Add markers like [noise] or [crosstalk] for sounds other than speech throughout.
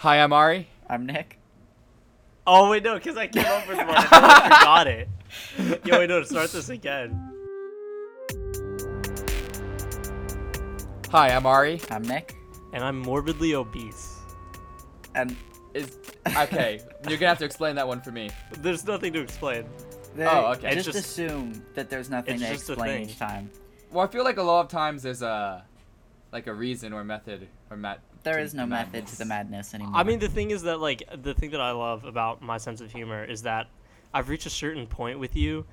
Hi, I'm Ari. I'm Nick. Oh wait, no, because I came up with one and I [laughs] forgot it. Yo, wait, no, start this again. Hi, I'm Ari. I'm Nick. And I'm morbidly obese. And Is [laughs] okay. You're gonna have to explain that one for me. There's nothing to explain. they, Oh, okay. Just, just- assume that there's nothing it's to just a explain thing. each time. Well, I feel like a lot of times there's a like a reason or method or mat. There to is no the method madness. to the madness anymore. I mean, the thing is that like the thing that I love about my sense of humor is that I've reached a certain point with you,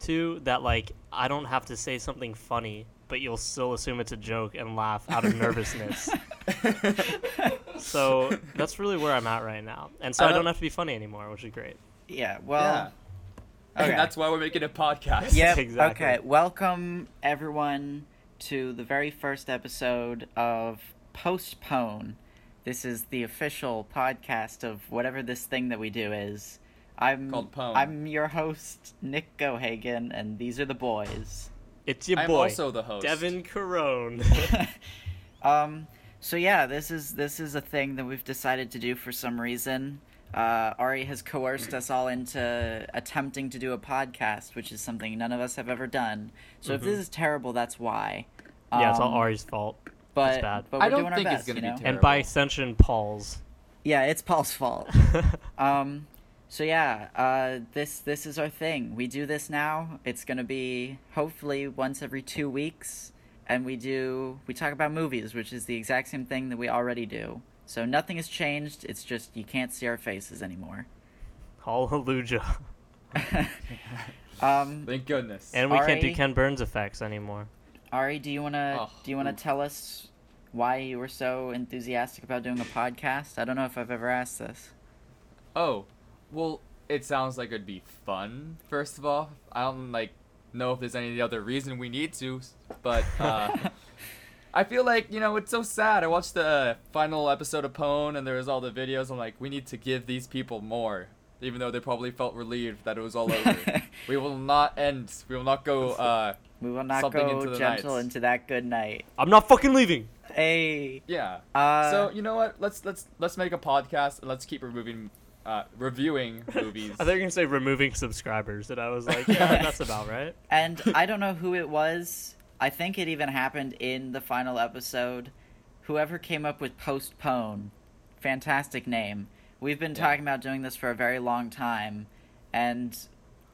too, that like I don't have to say something funny, but you'll still assume it's a joke and laugh out of [laughs] nervousness. [laughs] so that's really where I'm at right now, and so I I don't don't- have to be funny anymore, which is great. yeah. yeah. Well. And Okay. that's why we're making a podcast. Yeah, [laughs] Exactly. Okay. Welcome everyone to the very first episode of Postpone. This is the official podcast of whatever this thing that we do is. I'm Called Pone. I'm your host Nick Gohagen, and these are the boys. It's your I'm boy, also the host. Devin Carone. [laughs] [laughs] um. So yeah, this is this is a thing that we've decided to do for some reason. Uh, Ari has coerced us all into attempting to do a podcast, which is something none of us have ever done. So if Mhm. this is terrible, that's why. yeah, it's all Um, Ari's fault. But, bad. but we're I don't doing our think it's gonna you be know? terrible. And by extension, Paul's. Yeah, it's Paul's fault. [laughs] um, so yeah, uh, this this is our thing. We do this now. It's gonna be hopefully once every two weeks, and we do we talk about movies, which is the exact same thing that we already do. So nothing has changed. It's just you can't see our faces anymore. Hallelujah. [laughs] [laughs] um, Thank goodness. And we can't do Ken Burns effects anymore. Ari, do you wanna Oh, do you wanna tell us why you were so enthusiastic about doing a podcast? I don't know if I've ever asked this. oh, well, it sounds like it'd be fun. First of all, I don't like know if there's any other reason we need to, but uh, [laughs] I feel like you know it's so sad. I watched the final episode of Pone, and there was all the videos. I'm like, we need to give these people more, even though they probably felt relieved that it was all over. [laughs] we will not end. We will not go. Uh, We will not Something go into gentle nights. into that good night. I'm not fucking leaving. Hey. yeah. Uh, so you know what? Let's let's let's make a podcast and let's keep removing, uh, reviewing [laughs] movies. I thought you were gonna say removing subscribers, and I was like, yeah, that's about right. [laughs] and I don't know who it was. I think it even happened in the final episode. Whoever came up with postpone, fantastic name. We've been Yeah. talking about doing this for a very long time, and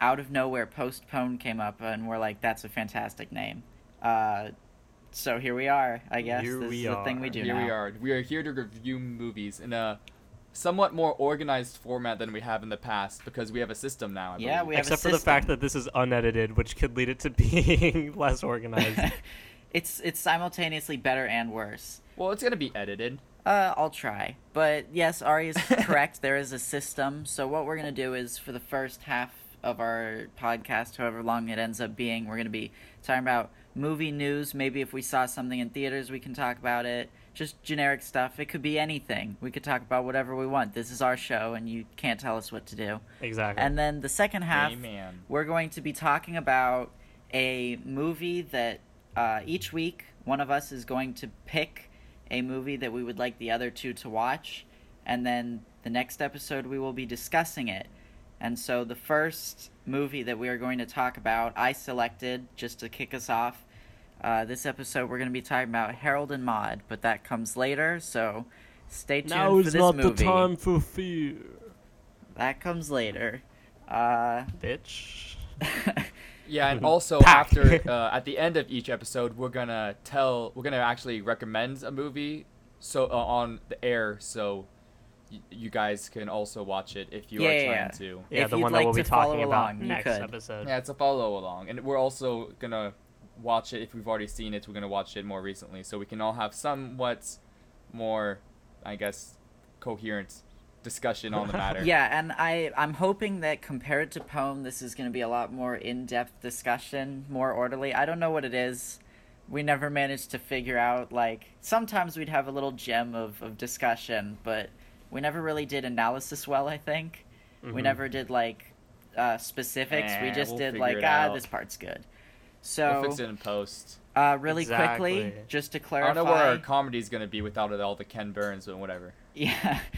out of nowhere, postpone came up, and we're like, "That's a fantastic name." Uh, so here we are. I guess Here this we is the thing we do Here now. we are. We are here to review movies in a somewhat more organized format than we have in the past because we have a system now. I Yeah, believe. we have a Except for the fact that this is unedited, which could lead it to [laughs] being less organized. [laughs] it's it's simultaneously better and worse. Well, it's gonna be edited. Uh, I'll try. But yes, Ari is [laughs] correct. there is a system. So what we're gonna do is for the first half of our podcast, however long it ends up being, we're gonna be talking about movie news. Maybe if we saw something in theaters, we can talk about it. Just generic stuff. It could be anything. We could talk about whatever we want. This is our show, and you can't tell us what to do. exactly. And then the second half, Amen. we're going to be talking about a movie that uh, each week one of us is going to pick a movie that we would like the other two to watch, and then the next episode we will be discussing it. And so the first movie that we are going to talk about, I selected just to kick us off. Uh, this episode we're going to be talking about Harold and Maude, but that comes later. So stay tuned now for this movie. Now is not the time for fear, That comes later. Uh, bitch. [laughs] Yeah, and [laughs] also after [laughs] uh, at the end of each episode, we're gonna tell we're gonna actually recommend a movie so uh, on the air so y- you guys can also watch it if you Yeah, are yeah, trying yeah. to. Yeah, If the you'd one like that we'll be to follow talking about along, you next could. episode. Yeah, it's a follow along, and we're also gonna watch it if we've already seen it. We're gonna watch it more recently, so we can all have somewhat more, I guess, coherent discussion on the [laughs] matter. Yeah, and I I'm hoping that compared to Pone, this is going to be a lot more in depth discussion, more orderly. I don't know what it is. We never managed to figure out like sometimes we'd have a little gem of, of discussion, but we never really did analysis well. I think we Mhm. never did like uh, specifics. we Eh, just we'll did like ah this part's good. So We'll fix it in post. uh, really quickly, just to clarify. I don't know where our comedy's gonna be without all the Ken Burns and whatever. Yeah. [laughs]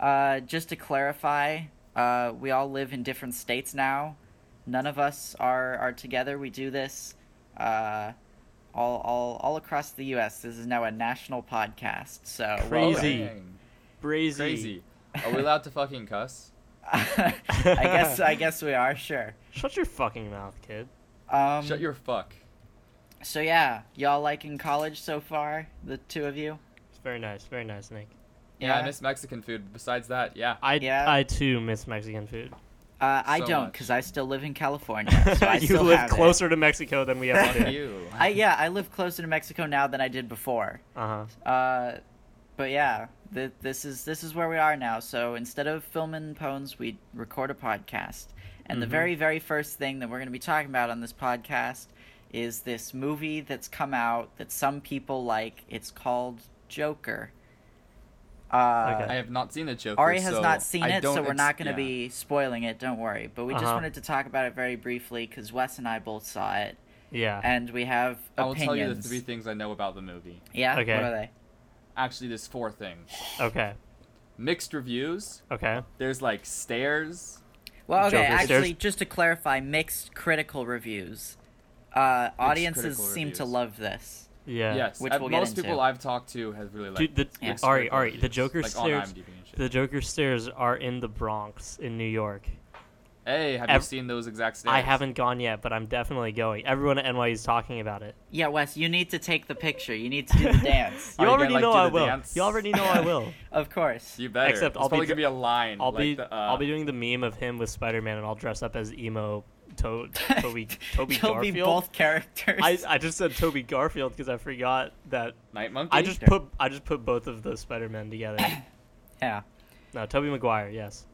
Uh, just to clarify, uh, we all live in different states now. None of us are, are together. We do this uh, all, all, all across the U.S. This is now a national podcast. So Crazy. Dang. Brazy. Crazy. Are we allowed to fucking cuss? [laughs] I guess I guess we are sure. Shut your fucking mouth, kid. Um, Shut your fuck. So yeah, y'all liking college so far? The two of you? It's very nice. Very nice, Nick. Yeah, I miss Mexican food. Besides that, yeah. I Yeah. I too miss Mexican food. Uh, I So don't, much. because I still live in California. [laughs] So I you still live have it. closer to Mexico than we ever Fuck did. you. I yeah, I live closer to Mexico now than I did before. Uh huh. Uh, but yeah, th- this is this is where we are now. So instead of filming Pones, we record a podcast. And the Mhm. very very first thing that we're going to be talking about on this podcast is this movie that's come out that some people like. It's called Joker. Uh, Okay. I have not seen the Joker. Ari has so not seen it, so we're ex- not going to yeah. be spoiling it. Don't worry. But we just Uh-huh. wanted to talk about it very briefly because Wes and I both saw it, Yeah. and we have I will tell you the three things I know about the movie. Yeah. Okay. What are they? Actually, there's four things. Okay. Mixed reviews. Okay. There's like stairs. Well, okay. Joker actually, stairs. just to clarify, mixed critical reviews. Uh, audiences critical seem to love this. Yeah. Yes. Which uh, we'll get most into. people I've talked to have really liked. Dude, the Yeah. mixed Ari, Ari, the Joker like on stairs. IMDb and shit. The Joker stairs are in the Bronx in New York. Hey, have Ev- you seen those exact stairs? I haven't gone yet, but I'm definitely going. Everyone at NYU is talking about it. Yeah, Wes, you need to take the picture. You need to do the [laughs] dance. You you already gonna, like, know do I the will. dance? You already know I will. [laughs] Of course. You better. Except It's I'll be probably dr- gonna be a line. I'll like be the, uh, I'll be doing the meme of him with Spider-Man, and I'll dress up as emo to- [laughs] Toby Toby You'll Garfield. be both characters. I, I just said Toby Garfield because I forgot that Night Monkey. I just Sure. put I just put both of the Spider-Men together. [coughs] yeah. no, Tobey Maguire, yes.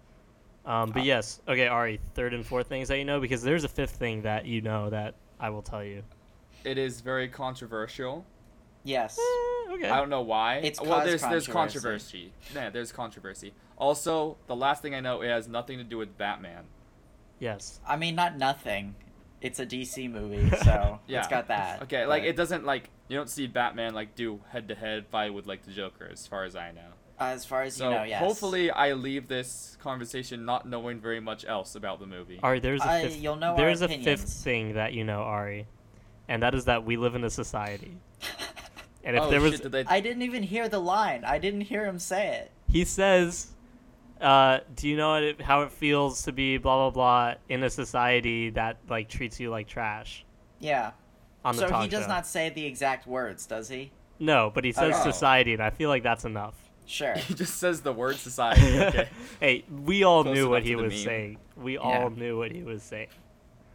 Um, Uh, but yes, okay, Ari, third and fourth things that you know because there's a fifth thing that you know that I will tell you. It is very controversial. Yes. Eh, okay. I don't know why. It's well, caused there's there's controversy. controversy. Yeah, there's controversy. Also, the last thing I know, it has nothing to do with Batman. Yes. I mean, not nothing. It's a DC movie, [laughs] so Yeah. it's got that. Okay, like it doesn't like you don't see Batman like do head to head fight with like the Joker, as far as I know. Uh, as far as So you know, yes. hopefully, I leave this conversation not knowing very much else about the movie. Ari, there's a Uh, fifth. you'll know there's a fifth thing that you know, Ari, and that is that we live in a society. [laughs] And if oh there was, shit! Did they? I didn't even hear the line. I didn't hear him say it. he says, uh, "Do you know it, how it feels to be blah blah blah in a society that like treats you like trash?" Yeah. On the so he does show. not say the exact words, does he? No, but he says Oh. society, and I feel like that's enough. Sure. [laughs] he just says the word society. [laughs] Okay. hey, we all Close knew what he was meme. saying. We Yeah. all knew what he was saying.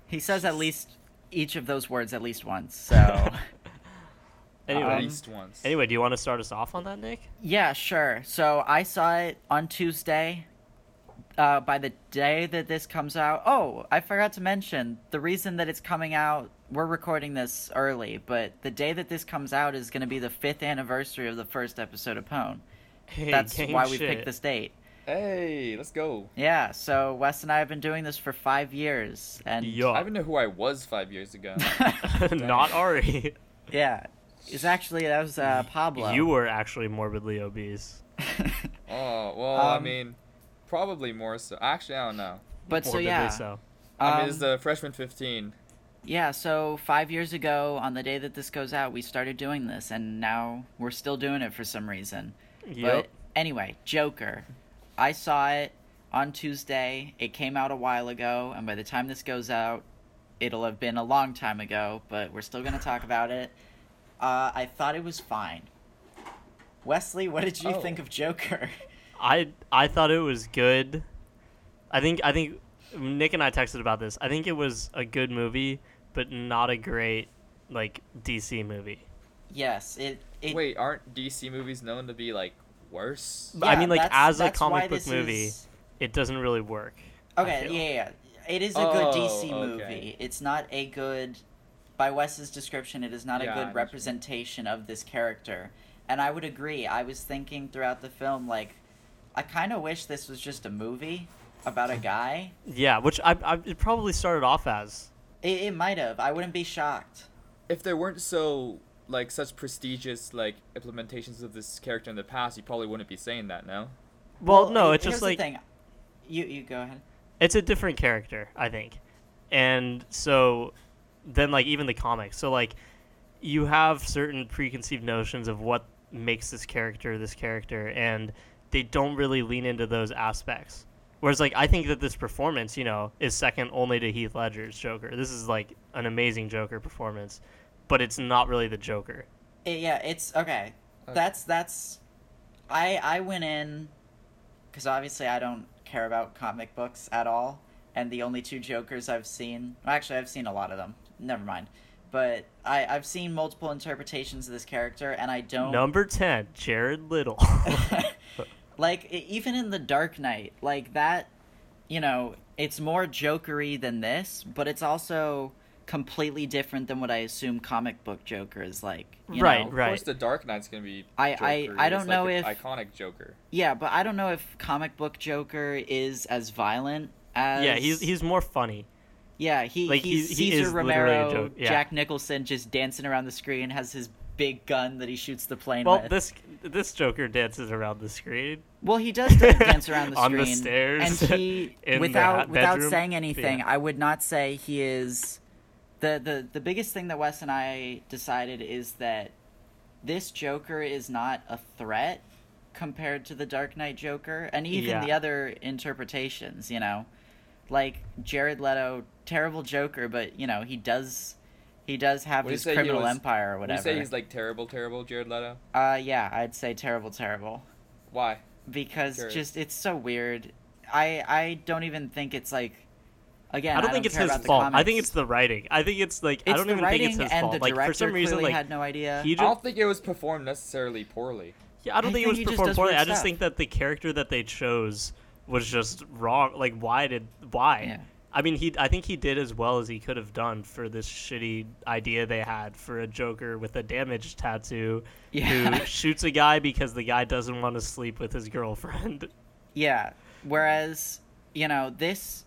He says at least each of those words at least once. So [laughs] Anyway, At Um, least once. anyway, do you want to start us off on that, Nick? yeah, sure. So I saw it on Tuesday. Uh, by the day that this comes out, oh, I forgot to mention the reason that it's coming out. We're recording this early, but the day that this comes out is going to be the fifth anniversary of the first episode of Pone. Hey, That's gang why we shit. picked this date. Hey, let's go. Yeah, so Wes and I have been doing this for five years, and I Yo, even know who I was five years ago. [laughs] [laughs] not Ari. [laughs] yeah, it's actually that was uh, Pablo. You were actually morbidly obese. oh well, I Um, mean, probably more so. Actually, I don't know. but so yeah, so. I mean, um, it's the freshman 15. yeah. So five years ago, on the day that this goes out, we started doing this, and now we're still doing it for some reason. Yep. But anyway, Joker. I saw it on Tuesday. It came out a while ago, and by the time this goes out, it'll have been a long time ago. But we're still gonna talk about it. Uh, I thought it was fine. Wesley, what did you Oh. think of Joker? [laughs] I I thought it was good. I think I think Nick and I texted about this. I think it was a good movie, but not a great like DC movie. Yes, it. it Wait, aren't DC movies known to be like worse? I mean, like, as a comic book movie, is- It doesn't really work. Okay, yeah, yeah, yeah. It is a good Oh, DC okay. movie. It's not a good, by Wes's description, it is not Yeah, I a good representation of this character. And I would agree. I was thinking throughout the film, like, I kind of wish this was just a movie about a guy. Yeah, which I, I it probably started off as. It, it might have. I wouldn't be shocked. If there weren't so like such prestigious like implementations of this character in the past, you probably wouldn't be saying that, now. Well, no, he- it's just here's the like thing. You you go ahead. it's a different character, I think. And so then like even the comics. So like you have certain preconceived notions of what makes this character this character and they don't really lean into those aspects. Whereas like I think that this performance, you know, is second only to Heath Ledger's Joker. This is like an amazing Joker performance, but it's not really the Joker. It- yeah, it's okay. Uh, That's that's. I I went in because obviously I don't care about comic books at all, and the only two Jokers I've seen. well, Actually, I've seen a lot of them. Never mind. But I I've seen multiple interpretations of this character, and I don't Number 10, Jared Leto. [laughs] [laughs] like even in the Dark Knight, like that. You know, it's more jokery than this, but it's also completely different than what I assume comic book Joker is like. you Right, know? Of right. course, the Dark Knight's gonna be. I- I- Joker. I He's don't like know the if- iconic Joker. Yeah, but I don't know if comic book Joker is as violent as yeah, he's he's more funny. yeah he like, he's he- he Cesar is literally a Romero, joke, yeah. Jack Nicholson just dancing around the screen has his big gun that he shoots the plane Well, with. this this Joker dances around the screen. well, he does dance [laughs] around the screen On screen the stairs, and he [laughs] in the without without saying anything, Yeah. I would not say he is the the the biggest thing that Wes and I decided is that this Joker is not a threat compared to the Dark Knight Joker, and even Yeah. the other interpretations. You know, like Jared Leto, terrible Joker, but you know he does he does have his criminal was- empire or Would you say he's like terrible, terrible, Jared Leto? uh, yeah, I'd say terrible, terrible Why? because just it's so weird. I I don't even think it's like. Again, I don't think it's care his fault. I think it's the writing. I think it's like It's I don't even think it's his fault. the Like director for some reason, like had no idea. he I don't think it was performed necessarily poorly. yeah, I don't I think, think it was just performed poorly. I just think that the character that they chose was just wrong. Like why did why? Yeah. I mean, he. I think he did as well as he could have done for this shitty idea they had for a Joker with a damage tattoo Yeah. who [laughs] shoots a guy because the guy doesn't want to sleep with his girlfriend. Yeah. Whereas, you know, this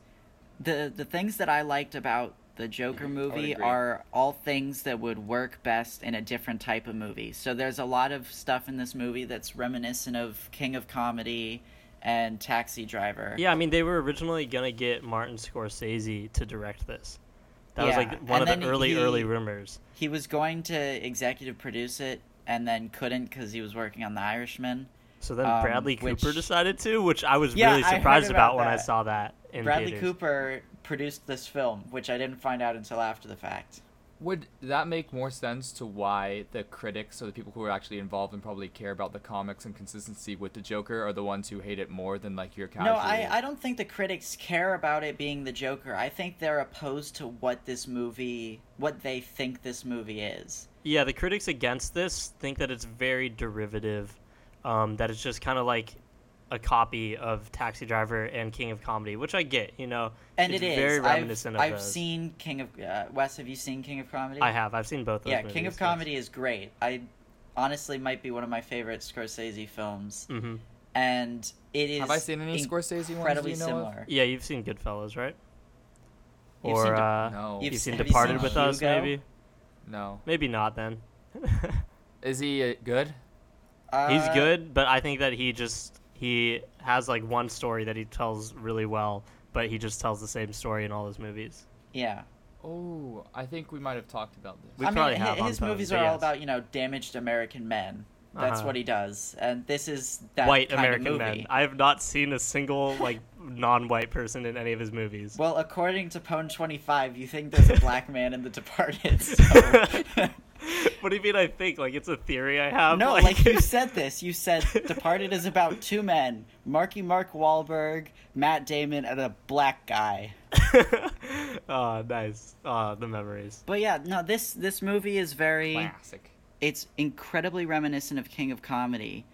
the the things that I liked about the Joker [laughs] movie are all things that would work best in a different type of movie. So there's a lot of stuff in this movie that's reminiscent of King of Comedy and Taxi Driver. Yeah, I mean, they were originally gonna get Martin Scorsese to direct this. That was like one and of the early, he- early rumors. He was going to executive produce it and then couldn't cuz he was working on The Irishman. So then um, Bradley which- Cooper decided to, which I was Yeah, really surprised about about, when I saw that in Bradley theaters. Cooper produced this film, which I didn't find out until after the fact. Would that make more sense to why the critics or the people who are actually involved and probably care about the comics and consistency with the Joker are the ones who hate it more than like your casual? No, I, I don't think the critics care about it being the Joker. I think they're opposed to what this movie, what they think this movie is. Yeah, the critics against this think that it's very derivative, um, that it's just kind of like a copy of Taxi Driver and King of Comedy, which I get, you know. And it's it is. very I've, reminiscent I've those. seen King of uh, Wes. Have you seen King of Comedy? I have. I've seen both those Yeah, movies. King of Comedy is great. I honestly might be one of my favorite Scorsese films, hmm and it is. Have I seen any Scorsese ones? Incredibly do you know of? similar. Yeah, you've seen Goodfellas, right? You've or seen De- uh, No. you've, You've seen se- have you Departed seen with Us, maybe? No. Maybe not then. [laughs] Is he uh, good? He's Uh, good, but I think that he just he has like one story that he tells really well, but he just tells the same story in all his movies. Yeah. Oh, I think we might have talked about this. We I mean, probably hi- have on his Pose, movies but are all about you know damaged American men. That's Uh-huh. what he does, and this is that White kind American of movie. men. I have not seen a single like [laughs] non-white person in any of his movies. Well, according to Pone Twenty Five, you think there's a black man in The Departed. So. [laughs] [laughs] what do you mean? I think like it's a theory I have. no, like you said this. You said Departed is about two men: Marky Mark Wahlberg, Matt Damon, and a black guy. oh, [laughs] nice. Oh, the memories. But yeah, no, this this movie is very. Classic. It's incredibly reminiscent of King of Comedy.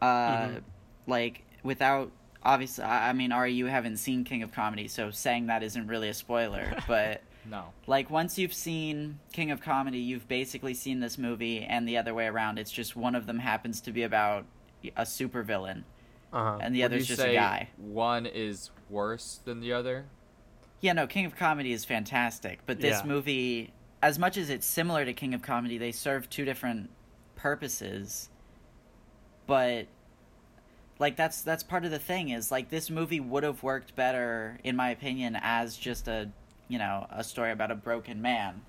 Uh, Mhm. like without obviously, I I mean, Ari, you haven't seen King of Comedy, so saying that isn't really a spoiler, [laughs] but. No. Like once you've seen King of Comedy, you've basically seen this movie and the other way around. It's just one of them happens to be about a supervillain Uh huh. and the Would other's you just a guy. One is worse than the other. Yeah, no, King of Comedy is fantastic, but this Yeah. movie as much as it's similar to King of Comedy, they serve two different purposes. But like that's that's part of the thing is like this movie would have worked better in my opinion as just a you know a story about a broken man.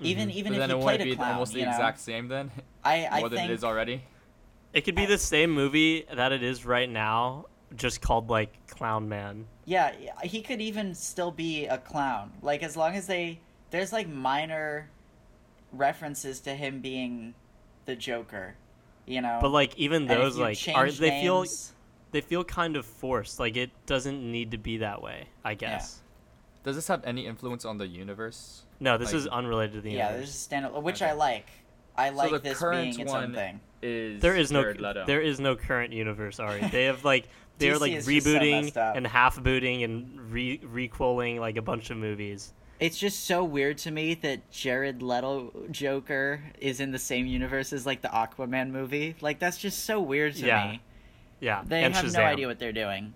Even even Mm-hmm. but if then he it played wouldn't a be clown, almost the you know? exact same then, I I more than think it is already. It could be the same movie that it is right now, just called like Clown Man. Yeah, he could even still be a clown. Like as long as they there's like minor references to him being the Joker, you know. But like even those like are change they feel they feel kind of forced. Like it doesn't need to be that way. I guess. Does this have any influence on the universe? No, this Like- is unrelated to the universe. yeah, universe. there's a stand which Okay. I like. I like the this current being its one- own thing. Is There is no Leto. there is no current universe. Ari. They have like [laughs] they're like is just so rebooting and half booting and re requeling like a bunch of movies. It's just so weird to me that Jared Leto Joker is in the same universe as like the Aquaman movie. Like that's just so weird to Yeah. me. Yeah, They and have Shazam. no idea what they're doing.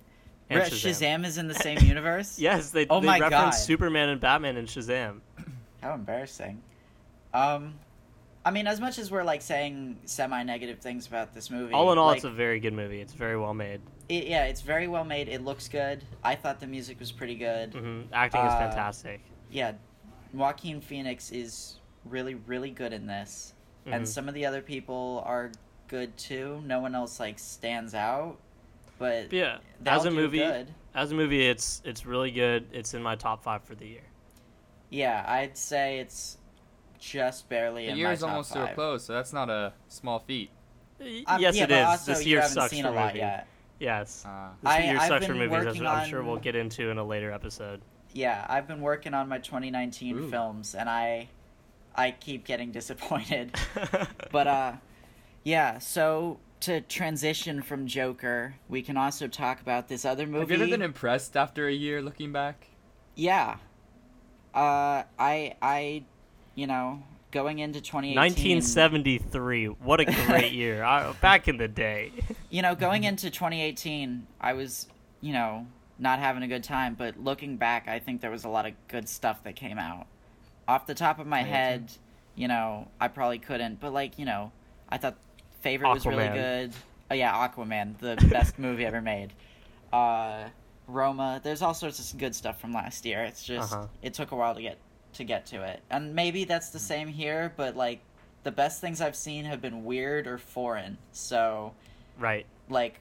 And Shazam. Shazam is in the same universe? [laughs] Yes, they, Oh they my reference God. Superman and Batman and Shazam. [clears throat] How embarrassing. Um, I mean, as much as we're like saying semi-negative things about this movie, All in all, like, it's a very good movie. It's very well made. it, yeah, it's very well made. It looks good. I thought the music was pretty good. hmm Acting is Uh, fantastic. Yeah, Joaquin Phoenix is really, really good in this, Mhm. and some of the other people are good too. No one else like stands out, but But yeah, they as a movie, good. as a movie, it's it's really good. It's in my top five for the year. Yeah, I'd say it's just barely The in year my is top almost to a close, so that's not a small feat. Um, yes, yeah, it but. Also, this you year haven't sucks seen for a lot movies. yet. Yes, Uh, this I- year I've sucks for been movies. As working I'm sure we'll get into in a later episode. Yeah, I've been working on my 2019 Ooh. films, and I, I keep getting [laughs] disappointed. [laughs] but uh, yeah. So to transition from Joker, we can also talk about this other movie. Have you ever been impressed after a year looking back? yeah. Uh, I I, you know, going into 2018. 1973. What a great year! I, back in the day. [laughs] you know, going into 2018, I was, you know, not having a good time, but looking back, I think there was a lot of good stuff that came out. Off the top of my head, you know, I probably couldn't, but like, you know, I thought Favorite was really good. Oh yeah, Aquaman, the [laughs] best movie ever made. Uh Roma, there's all sorts of good stuff from last year. It's just Uh-huh. it took a while to get to get to it. And maybe that's the same here, but like the best things I've seen have been weird or foreign. So, Right. like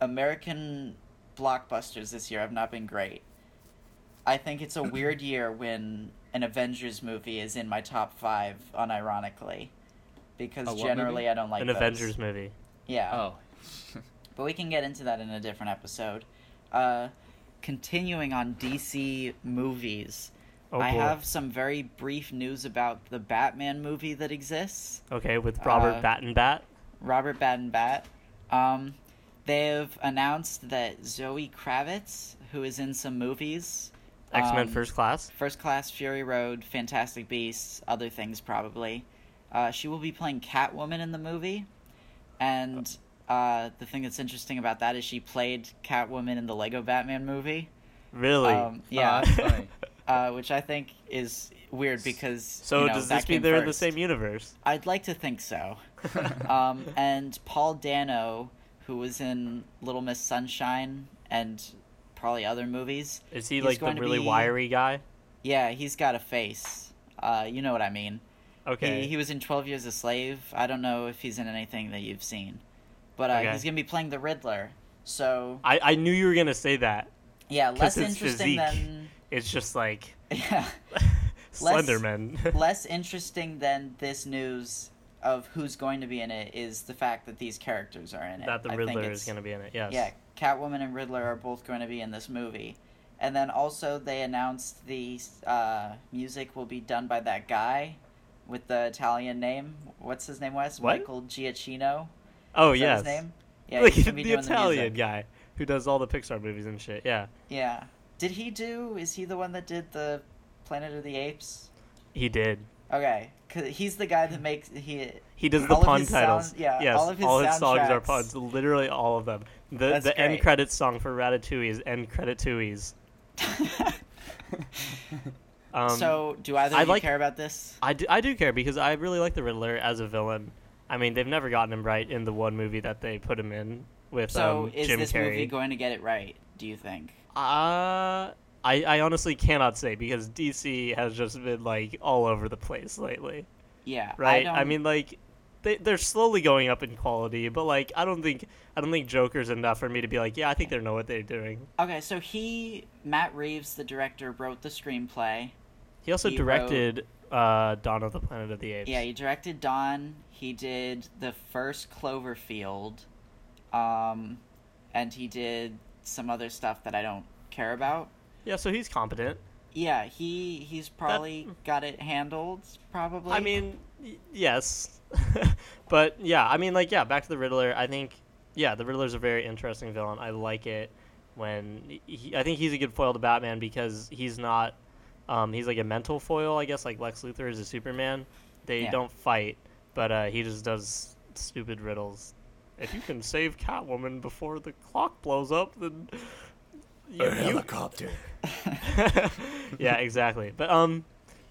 American blockbusters this year have not been great. I think it's a [laughs] weird year when an Avengers movie is in my top five, unironically, because A generally movie? I don't like An those. Avengers movie. Yeah, Oh. [laughs] but we can get into that in a different episode. Uh, continuing on DC movies, Oh I boy. have some very brief news about the Batman movie that exists. Okay, with Robert uh, Battenbat. Robert Bat. Um, they've announced that Zoe Kravitz, who is in some movies, X Men um, First Class. First Class, Fury Road, Fantastic Beasts, other things probably, uh, she will be playing Catwoman in the movie. And uh, the thing that's interesting about that is she played Catwoman in the Lego Batman movie, Really? um, yeah. Oh, [laughs] uh, which I think is weird because. so you know, does this mean they're in the same universe? I'd like to think so. [laughs] um, and Paul Dano, who was in Little Miss Sunshine and probably other movies. Is he like the really be- wiry guy? Yeah, he's got a face. Uh, you know what I mean. Okay. He, he was in 12 Years a Slave. I don't know if he's in anything that you've seen. But uh, Okay. he's going to be playing the Riddler. So, I, I knew you were gonna say that. yeah, less interesting physique. than. It's just like [laughs] Yeah. [laughs] Slenderman. [laughs] less interesting than this news of who's going to be in it is the fact that these characters are in it. that the I think Riddler is gonna be in it. Yes. Yeah, Catwoman and Riddler are both going to be in this movie. And then also they announced the uh, music will be done by that guy with the Italian name. What's his name, Wes? What? Michael Giacchino. Oh Is that yes. his name? Yeah, like he's be the doing Italian the guy who does all the Pixar movies and shit. Yeah. Yeah. Did he do? Is he the one that did the Planet of the Apes? He did. Okay, cause he's the guy that makes he. He does the pun titles. sound- yeah, yes, all of his songs are puns. Literally all of them. The That's the end great. credits song for Ratatouille is end credit tuies. [laughs] [laughs] Um, so, do either I of you like- care about this? I do, I do care because I really like the Riddler as a villain. I mean, they've never gotten him right in the one movie that they put him in, with So um, is this Carrey. movie going to get it right? Do you think? Uh, I, I honestly cannot say because DC has just been like all over the place lately, Yeah. right? I, I, mean, like they they're slowly going up in quality, but like I don't think I don't think Joker's enough for me to be like, yeah, I think they know what they're doing. Okay, so he, Matt Reeves, the director, wrote the screenplay. He also He directed uh, Dawn of the Planet of the Apes. Yeah, he directed Dawn. He did the first Cloverfield, um, and he did some other stuff that I don't care about. yeah, so he's competent. Yeah, he he's probably got it handled. Probably. I mean, y- yes, [laughs] but yeah, I mean, like, yeah, back to the Riddler. I think, yeah, the Riddler's a very interesting villain. I like it when he, I think he's a good foil to Batman because he's not, um, he's like a mental foil, I guess, like Lex Luthor is a Superman. They Yeah. don't fight, but uh, he just does stupid riddles. If you can save Catwoman before the clock blows up, then you, you [laughs] yeah, exactly. But um,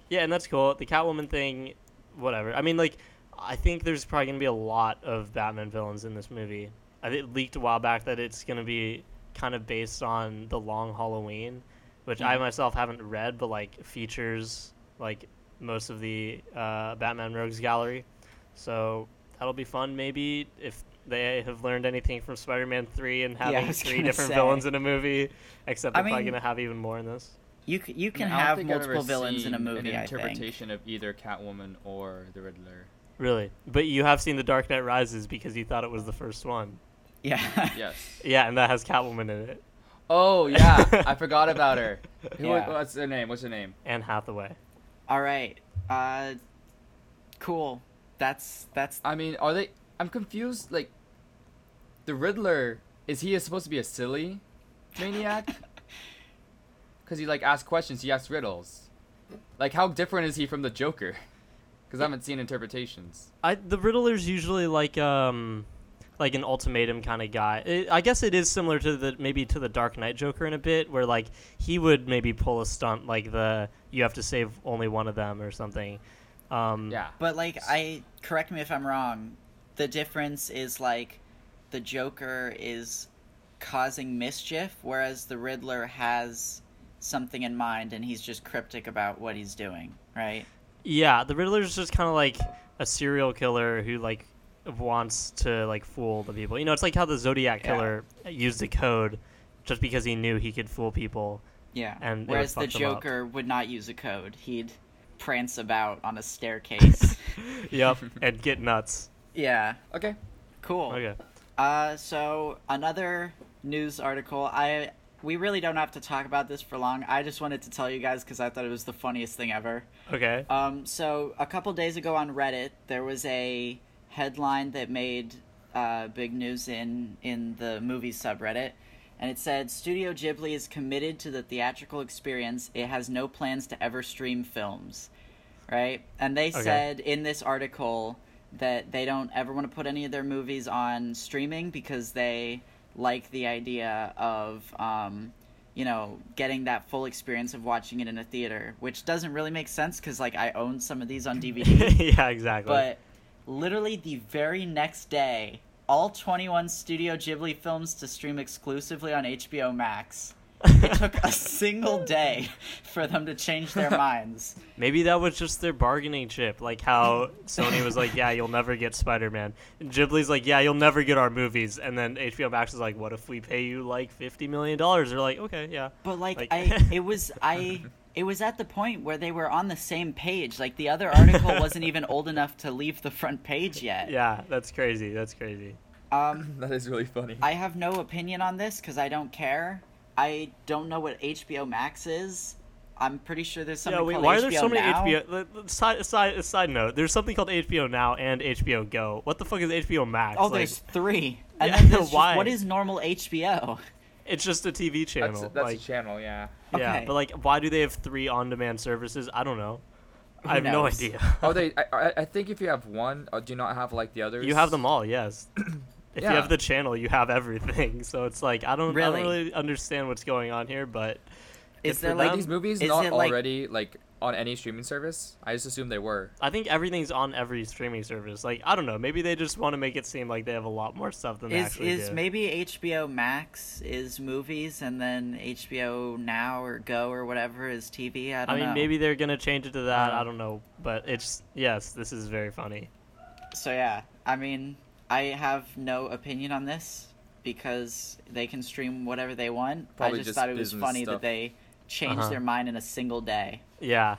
yeah, and that's cool. The Catwoman thing, whatever. I mean, like, I think there's probably gonna be a lot of Batman villains in this movie. I think it leaked a while back that it's gonna be kind of based on the Long Halloween, which I Mhm. myself haven't read, but like features like most of the uh, Batman Rogues gallery. So that'll be fun. Maybe if they have learned anything from Spider-Man Three and Yeah, having was three different say. villains in a movie, except I they're probably mean- gonna have even more in this. you c- you can I don't have multiple ever villains in a movie. An I think. interpretation of either Catwoman or the Riddler. Really? But you have seen The Dark Knight Rises because you thought it was the first one. Yeah. [laughs] Yes. Yeah, and that has Catwoman in it. Oh yeah, I forgot about her. [laughs] Who, Yeah. What's her name? What's her name? Anne Hathaway. All right. Uh, cool. That's that's I mean, are they? I'm confused. Like, the Riddler is he supposed to be a silly maniac? [laughs] Because he like asks questions, he asks riddles. Like, how different is he from the Joker? [laughs] Because I haven't seen interpretations. I the Riddler's usually like um like an ultimatum kind of guy. It, I guess it is similar to the maybe to the Dark Knight Joker in a bit, where like he would maybe pull a stunt like the you have to save only one of them or something. Um, Yeah. But like, I correct me if I'm wrong. The difference is like, the Joker is causing mischief, whereas the Riddler has something in mind and he's just cryptic about what he's doing. Right? Yeah, the Riddler's just kind of like a serial killer who like wants to like fool the people. You know, it's like how the Zodiac Yeah. killer used a code just because he knew he could fool people. Yeah. And it whereas the fuck up. Joker would not use a code. He'd prance about on a staircase. [laughs] yep, and get nuts. yeah. Okay. Cool. Okay. Uh, so another news article. I we really don't have to talk about this for long. I just wanted to tell you guys because I thought it was the funniest thing ever. Okay. Um, so a couple days ago on Reddit, there was a headline that made uh, big news in in the movie subreddit, and it said Studio Ghibli is committed to the theatrical experience. It has no plans to ever stream films, right? And they Okay. said in this article that they don't ever want to put any of their movies on streaming because they like the idea of um, you know getting that full experience of watching it in a theater which doesn't really make sense because like i own some of these on dvd [laughs] yeah, exactly. but literally the very next day all 21 studio ghibli films to stream exclusively on hbo max it [laughs] took a single day for them to change their [laughs] minds Maybe that was just their bargaining chip, like how Sony was like, "Yeah, you'll never get Spider-Man," and Ghibli's like, "Yeah, you'll never get our movies," and then HBO Max is like, "What if we pay you like fifty million dollars?" They're like, "Okay, yeah." But like, Like- I, [laughs] it was I, it was at the point where they were on the same page. Like the other article [laughs] wasn't even old enough to leave the front page yet. Yeah, that's crazy. That's crazy. Um, [laughs] That is really funny. I have no opinion on this because I don't care. I don't know what HBO Max is. I'm pretty sure there's something yeah, wait, called why HBO are there so many now. HBO? l- l- Side, side, side note: There's something called HBO Now and HBO Go. What the fuck is HBO Max? Oh, Like, there's three. And Yeah, then there's [laughs] just, why? what is normal HBO? it's just a TV channel. that's that's like, a channel, yeah. Yeah, but like, why do they have three on-demand services? I don't know. Who I have no idea. Oh, they. [laughs] I, I, I think if you have one, uh, do you not have like the others? You have them all, yes. [clears throat] If Yeah. you have the channel, you have everything. [laughs] So it's like I don't, I Really? don't really understand what's going on here, but Is there like these movies not like- already like on any streaming service? I just assumed they were. I think everything's on every streaming service. Like I don't know, maybe they just want to make it seem like they have a lot more stuff than they actually is do. maybe HBO Max is movies and then HBO Now or Go or whatever is TV? I I don't I mean, know. maybe they're gonna change it to that. Uh, I don't know, but it's yes, this is very funny. So yeah, I mean, I have no opinion on this because they can stream whatever they want. Probably I just, just thought it was funny stuff. that they changed Uh-huh. their mind in a single day. Yeah,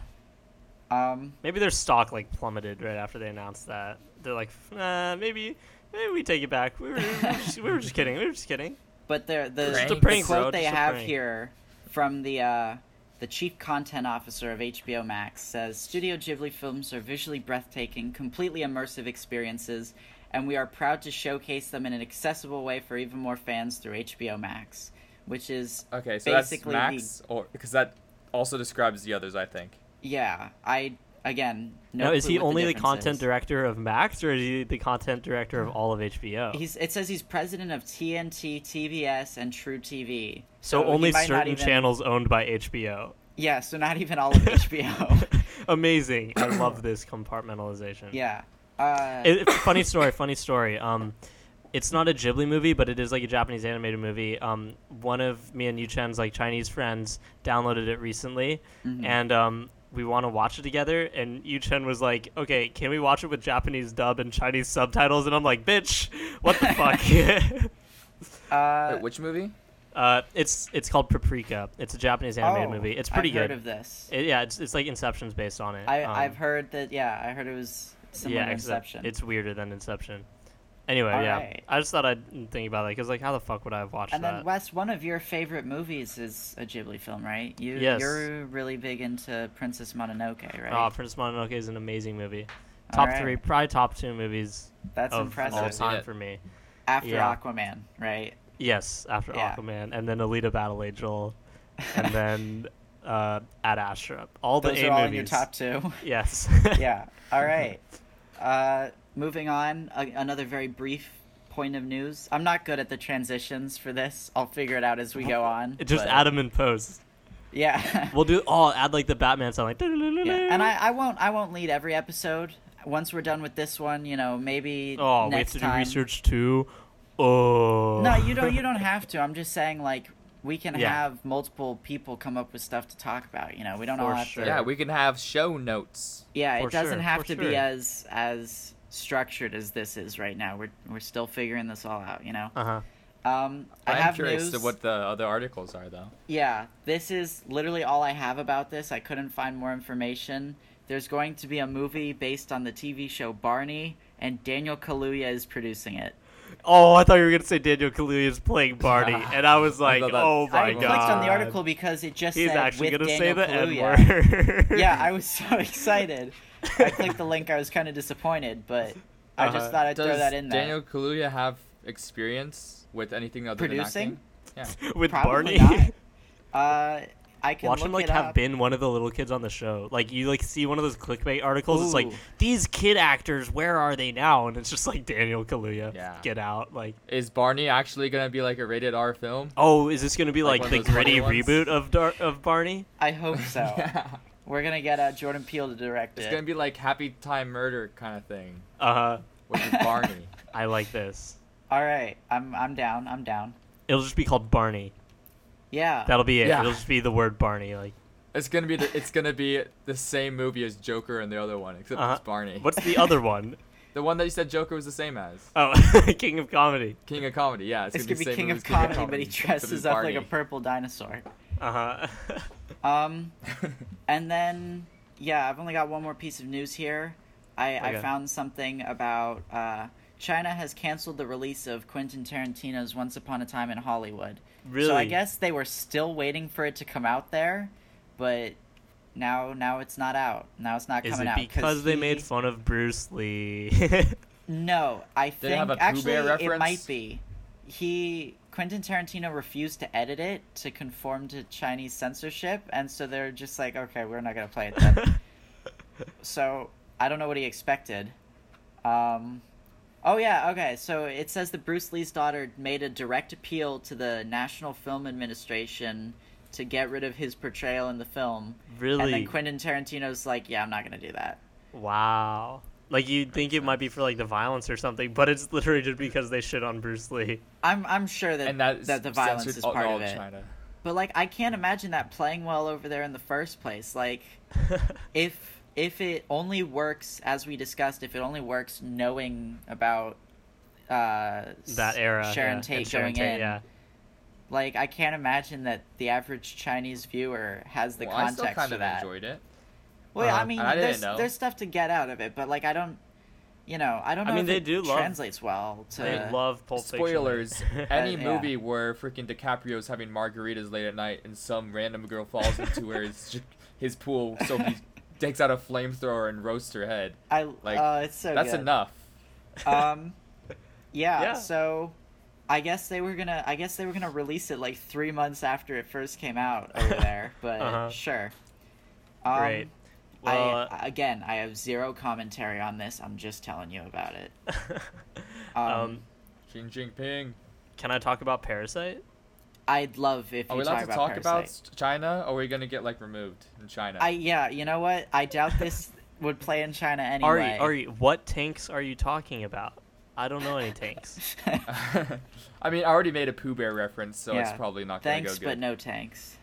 Um, maybe their stock like plummeted right after they announced that. They're like, uh, maybe, maybe we take it back. We were, we were, just, we were just kidding. We were just kidding. but they're, the, Just the a prank, bro, quote they have prank. here from the uh, the chief content officer of HBO Max says Studio Ghibli films are visually breathtaking, completely immersive experiences, and we are proud to showcase them in an accessible way for even more fans through HBO Max, which is Okay, so Basically that's Max, or because that also describes the others, I think. Yeah, I again. No No, is he only the, difference content is. director of Max, or is he the content director of all of HBO? He's. It says he's president of TNT, TBS, and truTV. so he only certain even- channels owned by HBO. Yeah, so not even all of [laughs] HBO. [laughs] Amazing. I love this compartmentalization. yeah. Uh, It, it- funny story. Funny story. Um, it's not a Ghibli movie, but it is like a Japanese animated movie. Um, one of me and Yu-Chen's like Chinese friends downloaded it recently, mhm. and um, we want to watch it together. And Yu-Chen was like, "Okay, can we watch it with Japanese dub and Chinese subtitles?" And I'm like, "Bitch, what the fuck?" [laughs] uh, Wait, which movie? uh, it's it's called Paprika. It's a Japanese animated oh, movie. It's pretty good. I've good. heard of this. It- yeah, it's it's like Inception's based on it. I, Um, I've heard that. Yeah, I heard it was similar yeah, to Inception. It's weirder than Inception. Anyway, yeah, Alright. I just thought I'd think about it because like, how the fuck would I have watched that? and then that? Wes, one of your favorite movies is a Ghibli film, right? You, Yes. You're really big into Princess Mononoke, right? Oh, Princess Mononoke is an amazing movie. Top Alright. three, probably top two movies That's of impressive. all time for me. After yeah. Aquaman, right? Yes, after Yeah. Aquaman, and then Alita: Battle Angel, [laughs] and then uh, Ad Astra. All the Those A are all movies. in your top two. [laughs] Yes. [laughs] yeah. All right. Uh, moving on. A- another very brief point of news. I'm not good at the transitions for this. I'll figure it out as we go [laughs] on. Just but- add them in post. Yeah. [laughs] We'll do. Oh, add like the Batman sound, like. yeah. And I, I won't I won't lead every episode. Once we're done with this one, you know, maybe Oh, we have to do time. research too. Oh. No, you don't. You don't have to. I'm just saying, like, we can Yeah. have multiple people come up with stuff to talk about. You know, we don't all have sure. to. Yeah, we can have show notes. Yeah, For it doesn't sure, have for to be as as structured as this is right now. We're we're still figuring this all out. You know. Uh huh. Um, I I'm have curious news. to what the other articles are, though. Yeah, this is literally all I have about this. I couldn't find more information. There's going to be a movie based on the TV show Barney, and Daniel Kaluuya is producing it. Oh, I thought you were gonna say Daniel Kaluuya is playing Barney, [laughs] and I was like, thought that- oh my I god. clicked on the article because it just He's said actually with gonna Daniel say the N Kaluuya. word. yeah, I [laughs] was so [laughs] excited. I clicked the link. I was kind of disappointed, but I just Uh-huh. thought I'd Does throw that in there. Daniel Kaluuya have experience with anything other Producing? than acting? [laughs] with Probably Barney. not. [laughs] Uh, I can Watch look him like it have up. been one of the little kids on the show. Like you like see one of those clickbait articles. It's like these kid actors, where are they now? And it's just like Daniel Kaluuya. Yeah. Get out. Like Is Barney actually gonna be like a rated R film? oh, is this gonna be Like like, the of those funny gritty reboot of Dar- of Barney? I hope so. [laughs] yeah. We're gonna get uh, Jordan Peele to direct It's it. gonna be like Happy Time Murder kind of thing Uh huh. with Barney. [laughs] I like this. All right, I'm I'm down. I'm down. It'll just be called Barney. Yeah. That'll be it. Yeah. It'll just be the word Barney. Like It's gonna be the, it's gonna be the same movie as Joker and the other one, except Uh-huh. it's Barney. what's the other [laughs] one? the one that you said Joker was the same as? Oh, [laughs] King of Comedy. King of Comedy. Yeah, it's, it's gonna gonna be the same King of as King Comedy, but he dresses it's up like a purple dinosaur. Uh huh. Um, [laughs] and then yeah, I've only got one more piece of news here. I, I found something about uh, China has canceled the release of Quentin Tarantino's Once Upon a Time in Hollywood. really? So I guess they were still waiting for it to come out there, but now now it's not out. Now it's not Is coming it out because they he- made fun of Bruce Lee? [laughs] No, I Did it think have a Pooh actually Bear it might be. He Quentin Tarantino refused to edit it to conform to Chinese censorship, and so they're just like, okay, we're not gonna play it then. [laughs] so I don't know what he expected. Um, oh yeah, okay. So it says that Bruce Lee's daughter made a direct appeal to the National Film Administration to get rid of his portrayal in the film. Really? And then Quentin Tarantino's like, yeah, I'm not gonna do that. Wow. Like you'd think it might be for like the violence or something, but it's literally just because they shit on Bruce Lee. I'm I'm sure that and that that the violence is part all of it. China. But like I can't imagine that playing well over there in the first place. Like [laughs] if if it only works as we discussed, if it only works knowing about uh that era. Sharon yeah, Tate and Sharon going Tate, in. Yeah. Like I can't imagine that the average Chinese viewer has the well, I still context kind for of that. enjoyed it. Well, I Uh-huh. mean, I didn't there's know. there's stuff to get out of it, but like I don't, you know, I don't I mean, if they it do love- translates well to. They love Pulp Fiction. Spoilers: [laughs] Any Yeah. movie where freaking DiCaprio's having margaritas late at night and some random girl falls into his [laughs] his pool, so he takes out a flamethrower and roasts her head. I like, uh, it's so That's good. enough. um [laughs] yeah, Yeah. so i guess they were gonna i guess they were gonna release it like three months after it first came out over there but Uh-huh. sure um, Great. Well, I, again i have zero commentary on this i'm just telling you about it [laughs] um, um, Xi Jinping. can I talk about Parasite? i'd love if Are you we allowed talk to about talk Parasite. about China? Or are we gonna get like removed in China? i yeah you know what i doubt this [laughs] would play in china anyway Ari, Ari, what tanks are you talking about? I don't know any tanks. [laughs] I mean, I already made a Pooh Bear reference, so it's probably not gonna thanks go but no tanks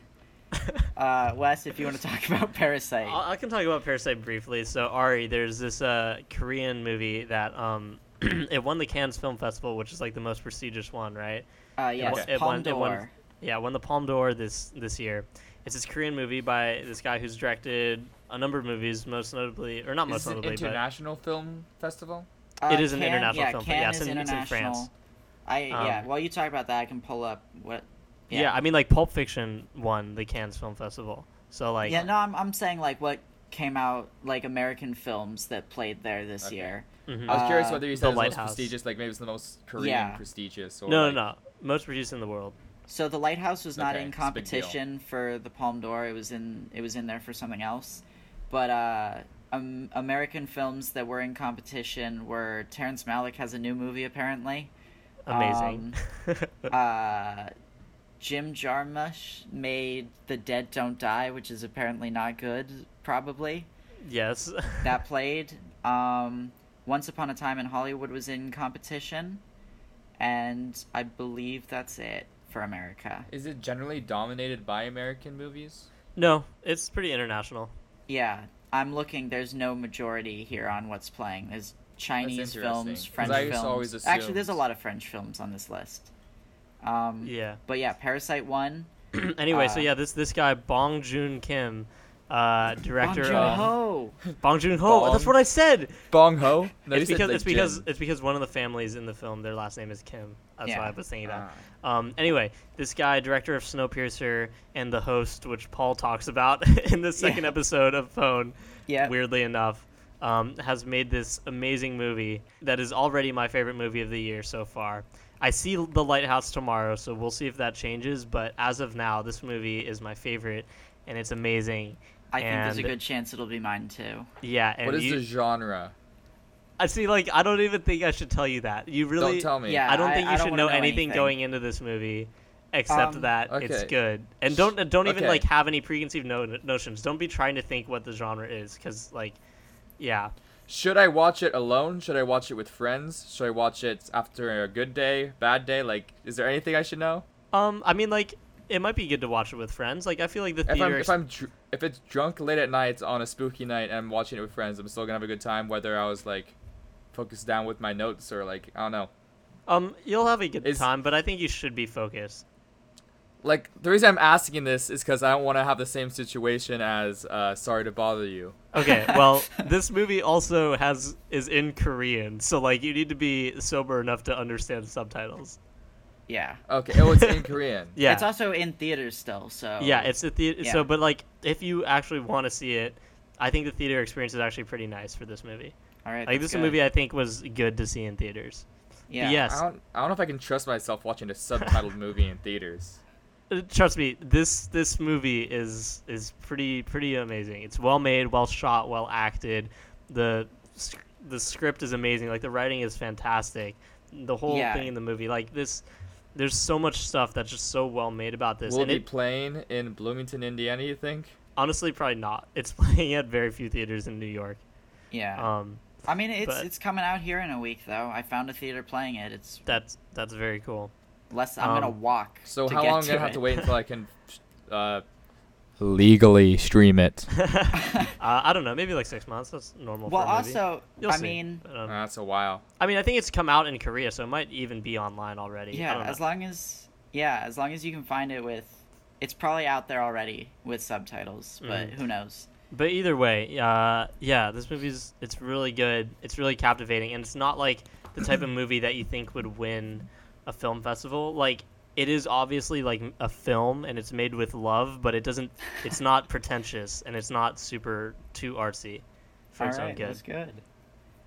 uh wes if you want to talk [laughs] about parasite I I can talk about Parasite briefly. So Ari, there's this uh, Korean movie that um, [clears throat] it won the Cannes Film Festival, which is like the most prestigious one, right? uh yes Okay. It won- it won- Yeah, won the Palme d'Or this this year. It's this Korean movie by this guy who's directed a number of movies, most notably, or not most Is it an notably, but international film festival? Uh, It is an Cannes- international yeah, film, but Cannes yeah, it's in- it's in international. France. I yeah. Um, While you talk about that, I can pull up what. Yeah. I mean like Pulp Fiction won the Cannes Film Festival. So like yeah. No, I'm I'm saying like what came out like American films that played there this Okay. year. mhm. I was curious Uh, whether you The said it was most prestigious, like maybe it's the most Korean Yeah. prestigious. Or no, like, no, no, most produced in the world. So the Lighthouse was not Okay, in it's a big deal. competition for the Palme d'Or. It was in it was in there for something else. But uh, um, American films that were in competition were Terrence Malick has a new movie apparently. Amazing. [laughs] uh, Jim Jarmusch made The Dead Don't Die, which is apparently not good, probably. yes. [laughs] That played. Um, Once Upon a Time in Hollywood was in competition. And I believe that's it for America. Is it generally dominated by American movies? no, it's pretty international. Yeah, I'm looking. There's no majority here on what's playing. There's Chinese films, films, 'cause French I used to films. Actually, there's a lot of French films on this list. Um, Yeah. But yeah, Parasite won. [clears throat] anyway, so Uh, yeah, this this guy Bong Joon Kim, uh, director Bong of Joon-ho. Bong Joon Ho. That's what I said. Bong Ho? No, you it's said, because like, it's because Jin. it's because one of the families in the film, their last name is Kim. That's Yeah. why I was thinking that. Ah. Um, anyway, this guy, director of Snowpiercer and the host, which Paul talks about [laughs] in the second Yeah. episode of Pone, Yeah. weirdly enough, um, has made this amazing movie that is already my favorite movie of the year so far. I see The Lighthouse tomorrow, so we'll see if that changes. But as of now, this movie is my favorite, and it's amazing. I think there's a good chance it'll be mine too. Yeah, and What is you, the genre? I see. Like, I don't even think I should tell you that. You really Don't tell me. Yeah. I don't think I you don't should know, know anything, anything. going into this movie, except Um, that it's Okay. good. And don't don't even Okay. like have any preconceived no- notions. Don't be trying to think what the genre is, because like, yeah, Should I watch it alone? Should I watch it with friends? Should I watch it after a good day, bad day? Like, is there anything I should know? um, I mean like it might be good to watch it with friends. Like I feel like the If I'm if I'm dr- if it's drunk late at night on a spooky night and I'm watching it with friends, I'm still gonna have a good time. Whether I was like focused down with my notes or like I don't know. um, you'll have a good Is- time, but I think you should be focused. Like the reason I'm asking this is because I don't want to have the same situation as uh, Sorry to Bother You. Okay, [laughs] well, this movie also has is in Korean, so like you need to be sober enough to understand subtitles. Yeah. Okay, oh, it's in [laughs] Korean. Yeah, It's also in theaters still, so. Yeah, it's a theater. Yeah. So, but like, if you actually want to see it, I think the theater experience is actually pretty nice for this movie. All right. Like, this good. movie I think was good to see in theaters. Yeah. Yes. I don't I don't know if I can trust myself watching a subtitled movie in theaters. Trust me, this this movie is is pretty pretty amazing. It's well made, well shot, well acted. The the script is amazing. Like the writing is fantastic. The whole Yeah. thing in the movie, like this, there's so much stuff that's just so well made about this. Will it and be it, playing in Bloomington, Indiana? You think? honestly, probably not. [laughs] It's playing at very few theaters in New York. Yeah. Um, I mean, it's but- it's coming out here in a week though. I found a theater playing it. It's that's that's very cool. Less. I'm gonna Um, walk. So to how get long am I gonna have to wait until I can [laughs] uh, legally stream it? [laughs] uh, I don't know, maybe like six months. That's normal. Well, for a movie. also, You'll I see. mean, But, um, That's a while. I mean, I think it's come out in Korea, so it might even be online already. I yeah, don't know. as long as yeah, as long as you can find it with, it's probably out there already with subtitles. But Mhm. who knows? But either way, uh, yeah, this movie's it's really good. It's really captivating, and it's not like the type of movie that you think would win a film festival. Like it is obviously like a film, and it's made with love, but it doesn't. It's not [laughs] pretentious, and it's not super too artsy for its own Alright, good. that's good.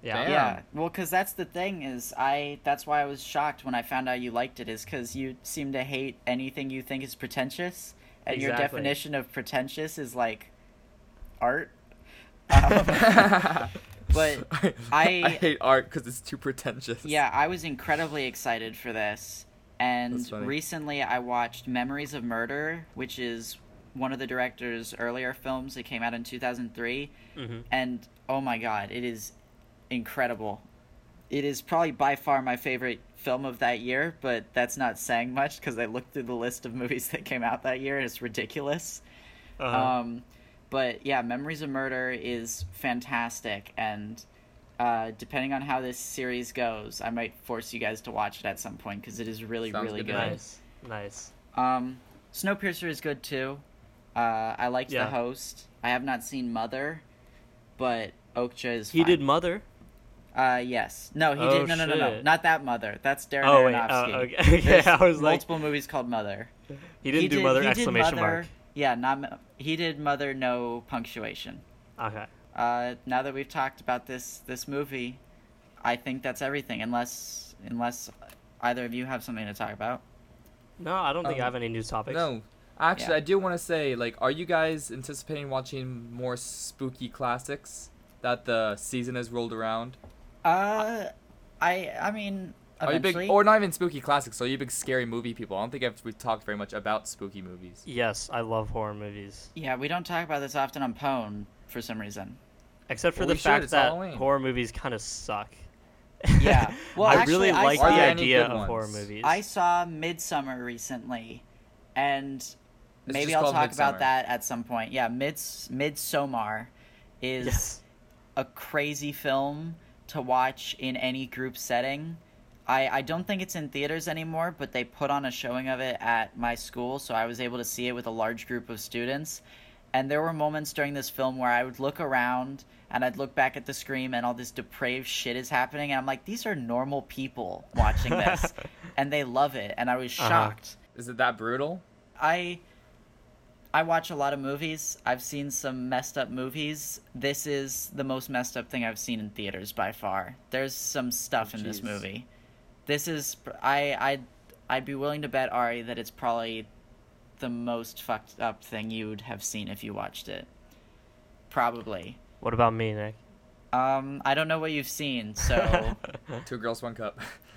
Yeah. Damn. Yeah, well, because that's the thing is I. That's why I was shocked when I found out you liked it. Is because you seem to hate anything you think is pretentious, and your definition of pretentious is like art. [laughs] Um, [laughs] but [laughs] I, I- hate art because it's too pretentious. yeah, I was incredibly excited for this, and recently I watched Memories of Murder, which is one of the director's earlier films. It came out in two thousand three hmm and oh my god, it is incredible. It is probably by far my favorite film of that year, but that's not saying much because I looked through the list of movies that came out that year and it's ridiculous. Uh-huh. Um, but yeah, Memories of Murder is fantastic, and uh, depending on how this series goes, I might force you guys to watch it at some point because it is really, Sounds really good good. nice, nice. Um, Snowpiercer is good too. Uh, I liked Yeah. the host. I have not seen Mother, but Okja is. He fine. did Mother. Uh, yes. No, he Oh, did. No, no, no, no. Not that Mother. That's Darren Oh wait, oh, Aronofsky. okay. [laughs] okay. There's I was like, multiple movies called Mother. he didn't do did- Mother he did exclamation Mother- mark. Yeah, not he did Mother no punctuation. Okay. Uh, now that we've talked about this this movie, I think that's everything. Unless unless either of you have something to talk about. No, I don't think I Um, have any news topics. No, actually, Yeah. I do want to say, like, are you guys anticipating watching more spooky classics that the season has rolled around? Uh, I I mean Are you big, or not even spooky classics? Are you big scary movie people? I don't think I've, we've talked very much about spooky movies. Yes, I love horror movies. yeah, we don't talk about this often on Pone for some reason. Except for Well, the we should, fact that Halloween. horror movies kind of suck. Yeah. [laughs] Well, I actually, really I like saw- the Are there any idea good of horror movies. I saw Midsummer recently, and maybe I'll talk Midsommar. about that at some point. Yeah, Mids Midsommar is yes. a crazy film to watch in any group setting. I, I don't think it's in theaters anymore, but they put on a showing of it at my school, so I was able to see it with a large group of students. And there were moments during this film where I would look around and I'd look back at the screen and all this depraved shit is happening, and I'm like, these are normal people watching this, [laughs] and they love it, and I was Uh-huh. shocked. Is it that brutal? I I watch a lot of movies. I've seen some messed up movies. This is the most messed up thing I've seen in theaters by far. There's some stuff Oh, in this movie. This is I I I'd, I'd be willing to bet Ari that it's probably the most fucked up thing you'd have seen if you watched it. Probably. What about me, Nick? Um I don't know what you've seen, [laughs] so [laughs] Two girls, one cup. [laughs]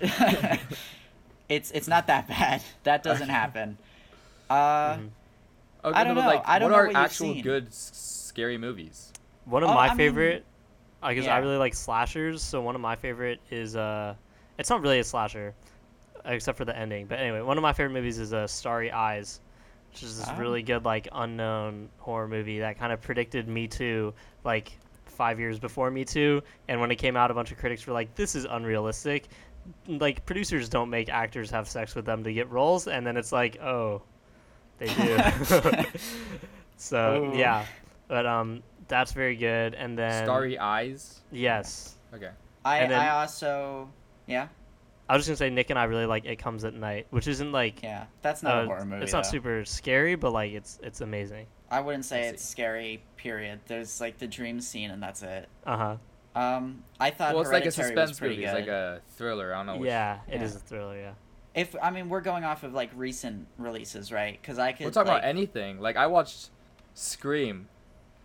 it's it's not that bad. That doesn't happen. Uh Mhm. Okay, I don't but, know. Like, I don't what know are what you've actual seen. good scary movies? One of Oh, my I mean- favorite, because yeah. I really like slashers. So one of my favorite is uh, it's not really a slasher, except for the ending. But anyway, one of my favorite movies is uh, Starry Eyes, which is this Oh. really good like unknown horror movie that kind of predicted Me Too like five years before Me Too. And when it came out, a bunch of critics were like, "This is unrealistic." Like producers don't make actors have sex with them to get roles, and then it's like, oh, they do. [laughs] [laughs] so Ooh. yeah, but um, that's very good. And then Starry Eyes. Yes, Okay. I then- I also yeah. I was just gonna say Nick and I really like It Comes at Night, which isn't like Yeah, that's not uh, a horror movie. it's not though. super scary, but like it's it's amazing. I wouldn't say I it's see. scary. Period. There's like the dream scene, and that's it. Uh huh. Um, I thought well, it's like a suspense was pretty movie. good. It's like a thriller. I don't know. Which, Yeah, it is Yeah. a thriller. Yeah. If I mean we're going off of like recent releases, right? Because I could. We're talking like, about anything. Like I watched Scream,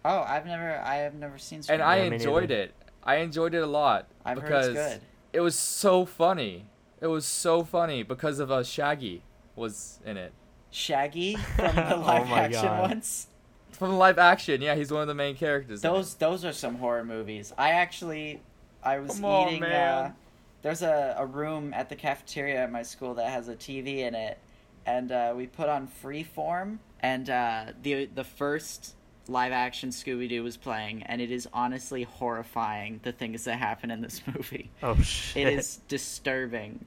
Oh, I've never, I have never seen. Scream. And Scream. I Yeah, enjoyed neither. it. I enjoyed it a lot I've heard because it's good. It was so funny. It was so funny because of uh, Shaggy was in it. Shaggy from [laughs] the Oh live my action God. ones. From the live action, yeah, he's one of the main characters. Those those are some horror movies. I actually I was Come on, eating uh there's a, a room at the cafeteria at my school that has a TV in it and uh, we put on Freeform and uh, the the first live action Scooby Doo was playing and it is honestly horrifying the things that happen in this [laughs] movie. Oh shit. It is disturbing.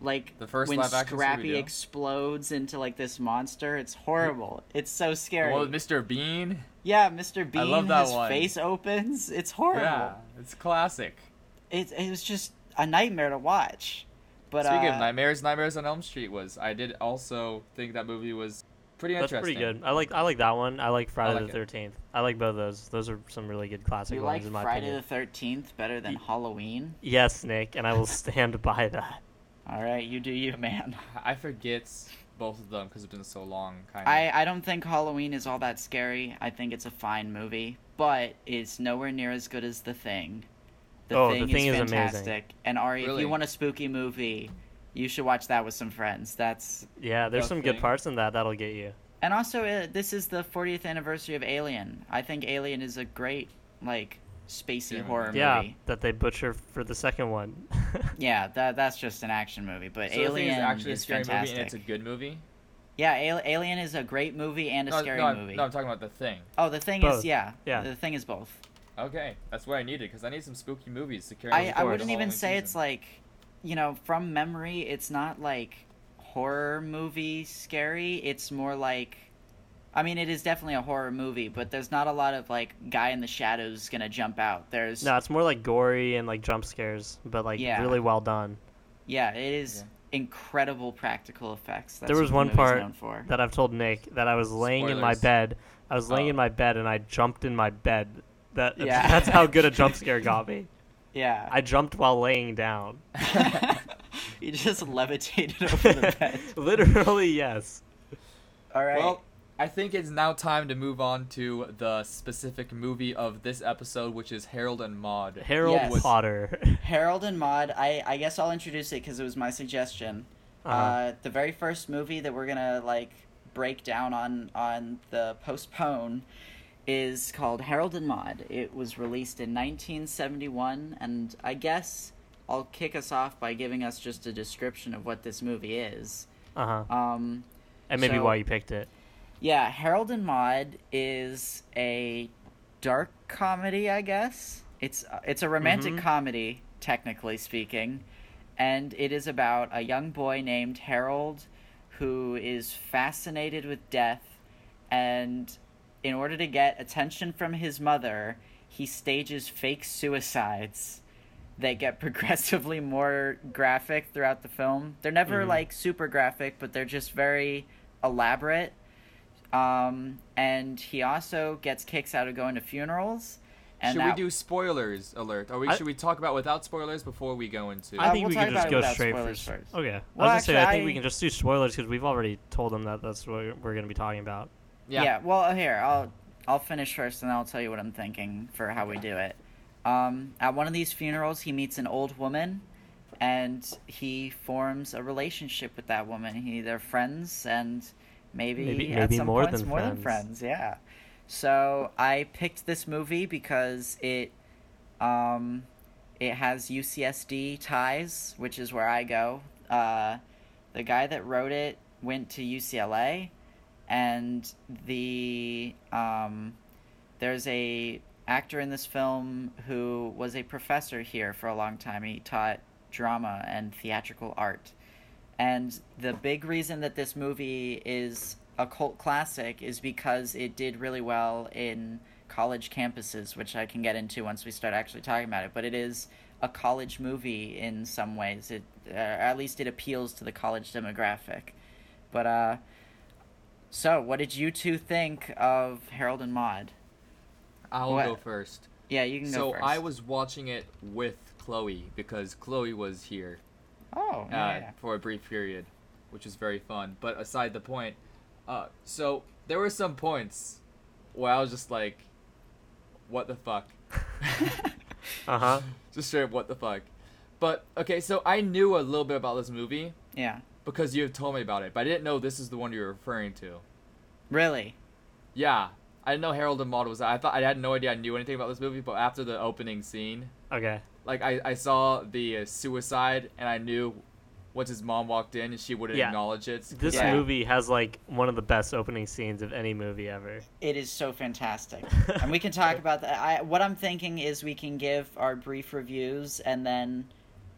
Like The first when live-action Scrappy Scooby-Doo? explodes into like this monster, it's horrible. It's so scary. one with Mr. Bean. Yeah, Mr. Bean, I love that his one. face opens. It's horrible. Yeah, it's classic. It, it was just a nightmare to watch. But Speaking uh, of nightmares, Nightmares on Elm Street was. I did also think that movie was pretty That's interesting. pretty good. I like I like that one. I like Friday like the. Thirteenth. I like both of those. Those are some really good classic you ones like in my Friday opinion. Friday the Thirteenth better than Ye- Halloween? Yes, Nick, and I will stand [laughs] by that. All right, you do you, man. [laughs] I forget both of them because it's been so long. Kind of. I I don't think Halloween is all that scary. I think it's a fine movie, but it's nowhere near as good as The Thing. The Oh, The Thing, Thing is is amazing. fantastic. And Ari, if you want a spooky movie, you should watch that with some friends. That's Yeah, there's The some good parts in that that'll get you. And also, uh, this is the 40th anniversary of Alien. I think Alien is a great, like, spacey Yeah, horror Yeah, movie. that they butcher for the second one. [laughs] Yeah, that that's just an action movie. But so Alien is actually a scary fantastic. movie and it's a good movie. Yeah, Alien is a great movie and a no, scary no, I'm- movie. no, I'm talking about the thing. oh, the thing Both. is, yeah, Yeah. the thing is both. Okay, that's what I needed because I need some spooky movies to carry. me I, I wouldn't even Halloween say it's like, you know, from memory, it's not like horror movie scary. It's more like, I mean, it is definitely a horror movie, but there's not a lot of like guy in the shadows gonna jump out. There's no, it's more like gory and like jump scares, but like Yeah. really well done. Yeah, it is incredible practical effects. That's There was one part known for. That I've told Nick that I was laying in my bed. I was laying Oh. in my bed and I jumped in my bed. That Yeah. that's how good a jump [laughs] scare got me. Yeah, I jumped while laying down. [laughs] [laughs] you just levitated [laughs] over the bed. Literally, yes. All right. Well, I think it's now time to move on to the specific movie of this episode, which is Harold and Maude. Harold Yes. Potter. Harold and Maude. I I guess I'll introduce it because it was my suggestion. uh Uh-huh. the very first movie that we're gonna like break down on on the postpone is called Harold and Maude. It was released in 1971, and I guess I'll kick us off by giving us just a description of what this movie is. Uh huh. Um, And maybe so- why you picked it. yeah, Harold and Maude is a dark comedy, I guess. It's it's a romantic Mhm. comedy, technically speaking, and it is about a young boy named Harold who is fascinated with death and in order to get attention from his mother, he stages fake suicides that get [laughs] progressively more graphic throughout the film. They're never Mhm. like super graphic, but they're just very elaborate. Um, and he also gets kicks out of going to funerals. And should that- we do spoilers alert? Or we, I- should we talk about without spoilers before we go into? Uh, I think we'll we can just go straight spoilers for. first. Okay. Well, I was gonna say I think actually, we can just do spoilers because we've already told them that that's what we're gonna be talking about. Yeah. Well, here I'll I'll finish first, and I'll tell you what I'm thinking for how we do it. Um, at one of these funerals, he meets an old woman, and he forms a relationship with that woman. He they're friends, and maybe Maybe- at maybe some more points than more than friends. friends. Yeah. So I picked this movie because it, um, it has UCSD ties, which is where I go. Uh, the guy that wrote it went to UCLA, and the um, there's a actor in this film who was a professor here for a long time. He taught drama and theatrical art. And the big reason that this movie is a cult classic is because it did really well in college campuses, which I can get into once we start actually talking about it. But it is a college movie in some ways. It, uh, at least it appeals to the college demographic. But uh, so what did you two think of Harold and Maude? I'll What? go first. Yeah, you can So go first. I was watching it with Chloe because Chloe was here Oh, uh, yeah. yeah. for a brief period, which was very fun. But aside the point, uh, so there were some points where I was just like, "What the fuck." [laughs] Uh huh. [laughs] just straight up what the fuck. But okay, so I knew a little bit about this movie Yeah. Because you had told me about it, but I didn't know this is the one you were referring to. Really? Yeah, I didn't know Harold and Maude was. I thought I had no idea I knew anything about this movie, but after the opening scene, Okay. like I, I saw the uh, suicide and I knew once his mom walked in and she wouldn't Yeah. acknowledge it. This Yeah. movie has like one of the best opening scenes of any movie ever. It is so fantastic. [laughs] and we can talk about that. I, what I'm thinking is we can give our brief reviews, and then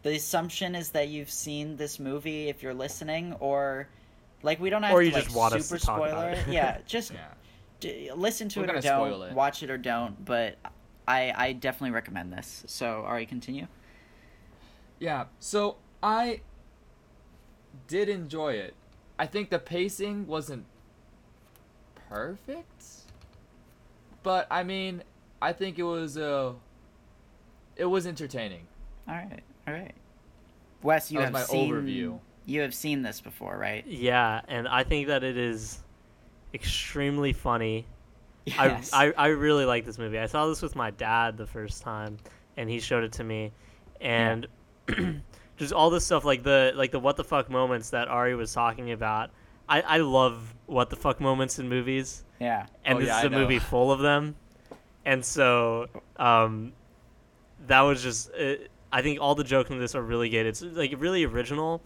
the assumption is that you've seen this movie if you're listening, or like we don't have Or to you like, just want us super to talk about spoiler it. Yeah, [laughs] just Yeah. d- listen to We're it or don't, spoil it. watch it or don't. But I I definitely recommend this. So, Ari, continue. Yeah, so I did enjoy it. I think the pacing wasn't perfect, but I mean, I think it was uh, it was entertaining. All right, all right. Wes, you That have my seen overview. you have seen this before, right? Yeah, and I think that it is extremely funny. Yes. I, I I really like this movie. I saw this with my dad the first time, and he showed it to me, and [clears throat] just all this stuff like the like the what the fuck moments that Ari was talking about. I I love what the fuck moments in movies, yeah. and Oh, this yeah, is a movie full of them, and so um, that was just. It, I think all the jokes in this are really good. It's like really original,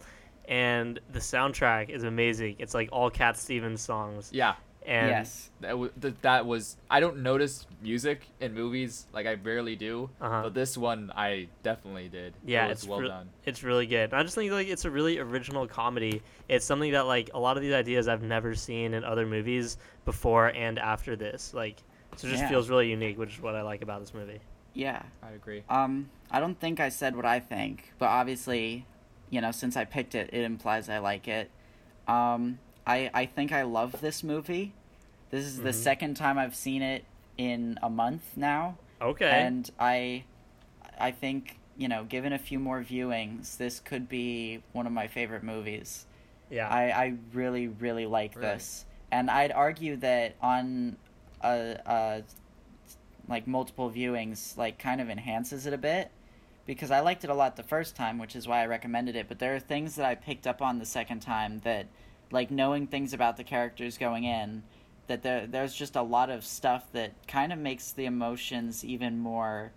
and the soundtrack is amazing. It's like all Cat Stevens songs, Yeah, and yes. that, w- th- that was. I don't notice music in movies like I rarely do, Uh-huh. but this one I definitely did. Yeah, it was it's well re- done. it's really good. And I just think like it's a really original comedy. It's something that like a lot of these ideas I've never seen in other movies before and after this. Like, so it just Yeah. feels really unique, which is what I like about this movie. Yeah. I agree. Um, I don't think I said what I think, but obviously, you know, since I picked it, it implies I like it. Um, I I think I love this movie. This is the Mhm. second time I've seen it in a month now, Okay. and I I think you know, given a few more viewings, this could be one of my favorite movies. yeah. I, I really, really like Really? this. And I'd argue that on a, a like multiple viewings, like kind of enhances it a bit. Because I liked it a lot the first time, which is why I recommended it. But there are things that I picked up on the second time that, like knowing things about the characters going in, that there there's just a lot of stuff that kind of makes the emotions even more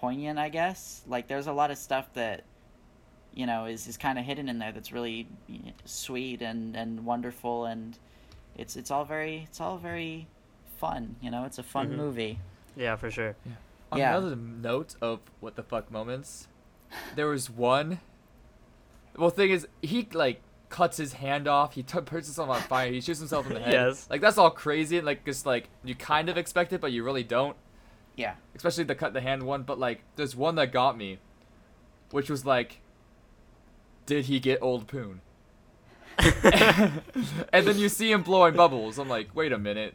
poignant, I guess. Like there's a lot of stuff that you know is, is kind of hidden in there that's really sweet and, and wonderful and it's it's all very it's all very fun you know it's a fun Mhm. movie yeah, for sure. On Yeah. another note of what the fuck moments, there was one. Well, thing is, he like cuts his hand off. He t- puts himself on fire. He shoots himself in the head. Yes. Like that's all crazy. Like just like you kind of expect it, but you really don't. yeah Especially the cut the hand one. But like, there's one that got me, which was like, did he get old poon? [laughs] [laughs] and then you see him blowing bubbles. I'm like, wait a minute,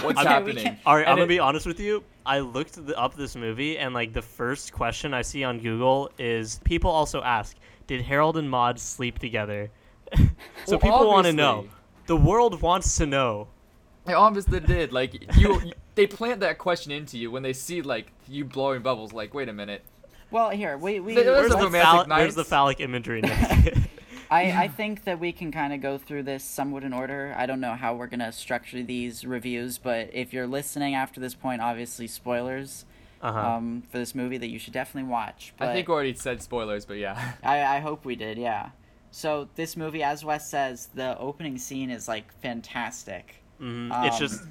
what's Okay, we happening? All right, And I'm gonna it- be honest with you. I looked th- up this movie, and like the first question I see on Google is people also ask, "Did Harold and Maude sleep together?" [laughs] so Well, people want to know. The world wants to know. They obviously did. Like you, you- they plant that question into you when they see like you blowing bubbles. Like, wait a minute. well here we, we There was Where's the, romantic phall- where's the phallic imagery? [laughs] [laughs] I, I think that we can kind of go through this somewhat in order. I don't know how we're gonna structure these reviews, but if you're listening after this point, obviously spoilers uh-huh. um, for this movie that you should definitely watch. But I think we already said spoilers, but yeah. [laughs] I, I hope we did, yeah. So this movie, as Wes says, the opening scene is like fantastic. Mhm. it's um, just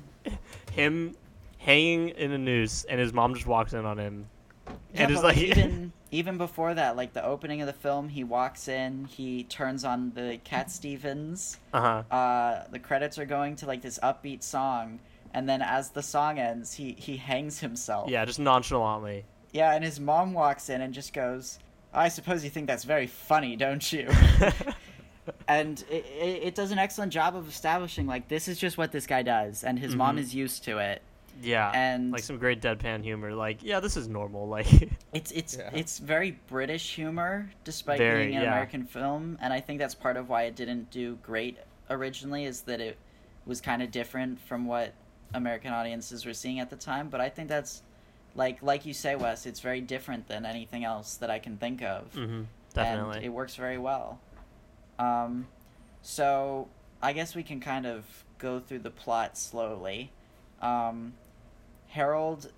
him hanging in a noose, and his mom just walks in on him, Yeah, and is like, even [laughs] even before that, like the opening of the film, he walks in, he turns on the Cat Stevens. uh huh. Uh, the credits are going to like this upbeat song, and then as the song ends, he he hangs himself. Yeah, just nonchalantly. Yeah, and his mom walks in and just goes, "I suppose you think that's very funny, don't you?" [laughs] and it, it, it does an excellent job of establishing like this is just what this guy does, and his mom Mhm. is used to it. Yeah, And- like some great deadpan humor. Like, yeah, this is normal. [laughs] Like, It's it's Yeah. it's very British humor, despite Very, being an yeah. American film, and I think that's part of why it didn't do great originally. Is that it was kind of different from what American audiences were seeing at the time. But I think that's like like you say, Wes, it's very different than anything else that I can think of. Mm-hmm. Definitely. and it works very well. Um, so I guess we can kind of go through the plot slowly. Um, Harold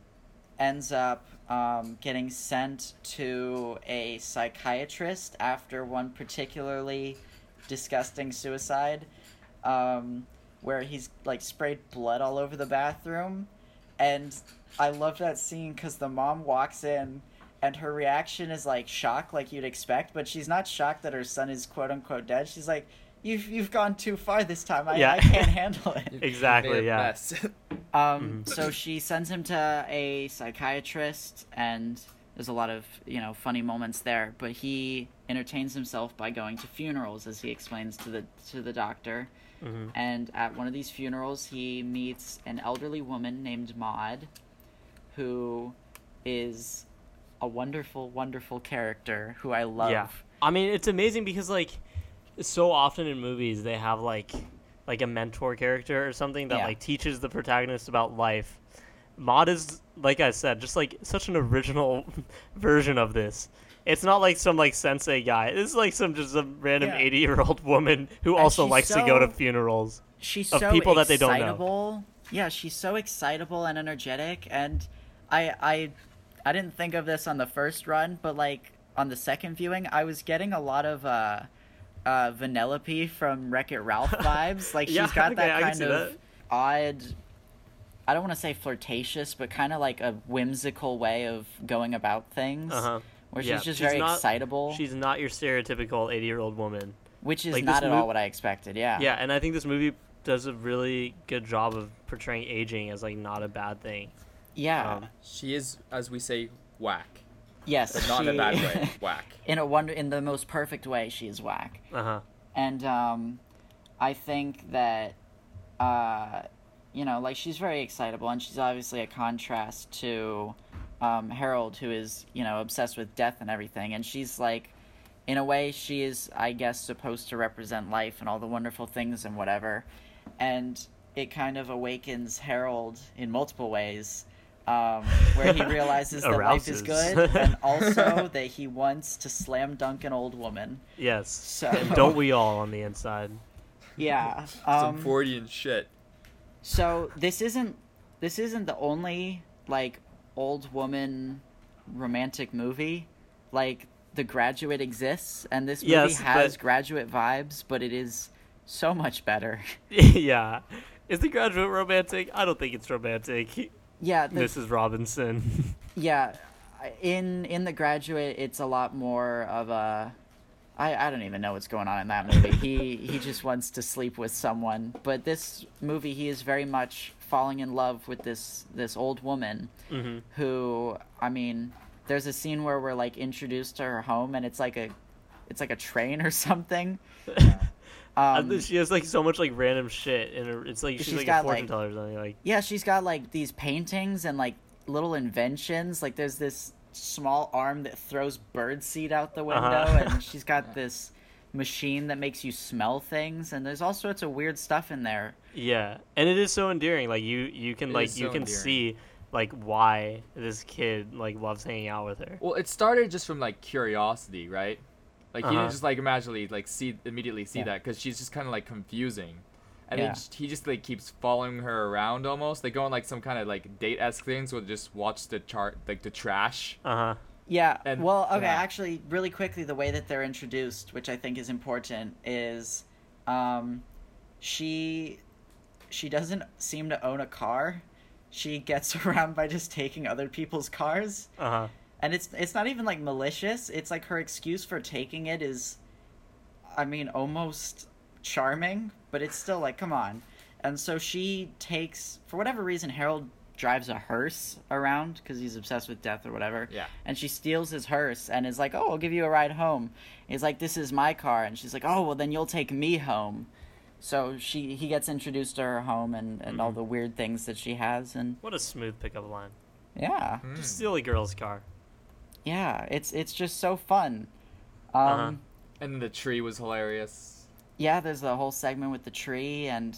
ends up um, getting sent to a psychiatrist after one particularly disgusting suicide, um, where he's like sprayed blood all over the bathroom, and I love that scene because the mom walks in and her reaction is like shock, like you'd expect, but she's not shocked that her son is quote unquote dead. She's like, "You've you've gone too far this time. I, Yeah. I can't handle it." [laughs] Exactly, Made yeah. mess. [laughs] Um, Mhm. so she sends him to a psychiatrist, and there's a lot of you know funny moments there. But he entertains himself by going to funerals, as he explains to the to the doctor. hmm And at one of these funerals, he meets an elderly woman named Maude, who is a wonderful, wonderful character who I love. Yeah. I mean, it's amazing because like so often in movies they have like like a mentor character or something that Yeah. like teaches the protagonist about life. Maude is like I said, just like such an original [laughs] version of this. It's not like some like sensei guy. It's like some just a random Yeah. eighty year old [laughs] woman who also likes to go to funerals. she's of so people that they don't know. excitable. Yeah, she's so excitable and energetic, and I I I didn't think of this on the first run, but like on the second viewing, I was getting a lot of uh, uh, Vanellope from Wreck It Ralph [laughs] vibes. Like she's Yeah, got okay, that I kind of that. odd. I don't want to say flirtatious, but kind of like a whimsical way of going about things, Uh huh. where Yeah, she's just she's very not- excitable, She's not your stereotypical eighty year old woman. which is like, not at mo- all what I expected. Yeah. Yeah, and I think this movie does a really good job of portraying aging as like not a bad thing. Yeah. Um, she is, as we say, whack, yes. but not in a bad way. [laughs] Whack. in a wonder in the most perfect way she is whack Uh huh. and um i think that uh you know like she's very excitable and she's obviously a contrast to um harold who is you know obsessed with death and everything and she's like in a way she is i guess supposed to represent life and all the wonderful things and whatever and it kind of awakens harold in multiple ways um, where he realizes that life is [laughs] good and also [laughs] that he wants to slam dunk an old woman Yes. So- And don't we all on the inside? yeah [laughs] Some um, Freudian shit. so this isn't this isn't the only like old woman romantic movie like the graduate exists and this movie Yes, has but- graduate vibes but it is so much better yeah. Is the graduate romantic? I don't think it's romantic. Yeah the, Mrs. Robinson. [laughs] yeah in in the graduate it's a lot more of a I, I don't even know what's going on in that movie. he [laughs] he just wants to sleep with someone. But this movie he is very much falling in love with this this old woman hmm who I mean, there's a scene where we're like introduced to her home and it's like a it's like a train or [laughs] something. Um, she has like so much like random shit, and it's like she's, She's like a got, fortune like- teller or something. Like yeah, she's got like these paintings and like little inventions. Like there's this small arm that throws birdseed out the window Uh-huh. and [laughs] she's got this machine that makes you smell things and there's all sorts of weird stuff in there. yeah, and it is so endearing. Like you you can It like is you can endearing. see like why this kid like loves hanging out with her. Well, it started just from like curiosity, right? Like he Uh-huh. didn't just like immediately like see immediately see Yeah. that because she's just kind of like confusing, and Yeah. then he just like keeps following her around almost. They go on like some kind of like date esque things where they just watch the chart like the trash. Uh huh. Yeah. And- well, okay, yeah. actually, really quickly, the way that they're introduced, which I think is important, is um, she she doesn't seem to own a car. She gets [laughs] around by just taking other people's cars, Uh huh. And it's it's not even like malicious. It's like her excuse for taking it is, I mean, almost charming, but it's still like, come on. And so she takes, for whatever reason, Harold drives a hearse around because he's obsessed with death or whatever Yeah. and she steals his hearse and is like, "Oh, I'll give you a ride home." He's like, "This is my car," and she's like, "Oh, well then you'll take me home." So she he gets introduced to her home and and all Mhm. the weird things that she has and What a smooth pickup line. yeah, Hmm. Just steal a girl's car. Yeah, it's it's just so fun. Um, Uh-huh. And the tree was hilarious. yeah, there's the whole segment with the tree, and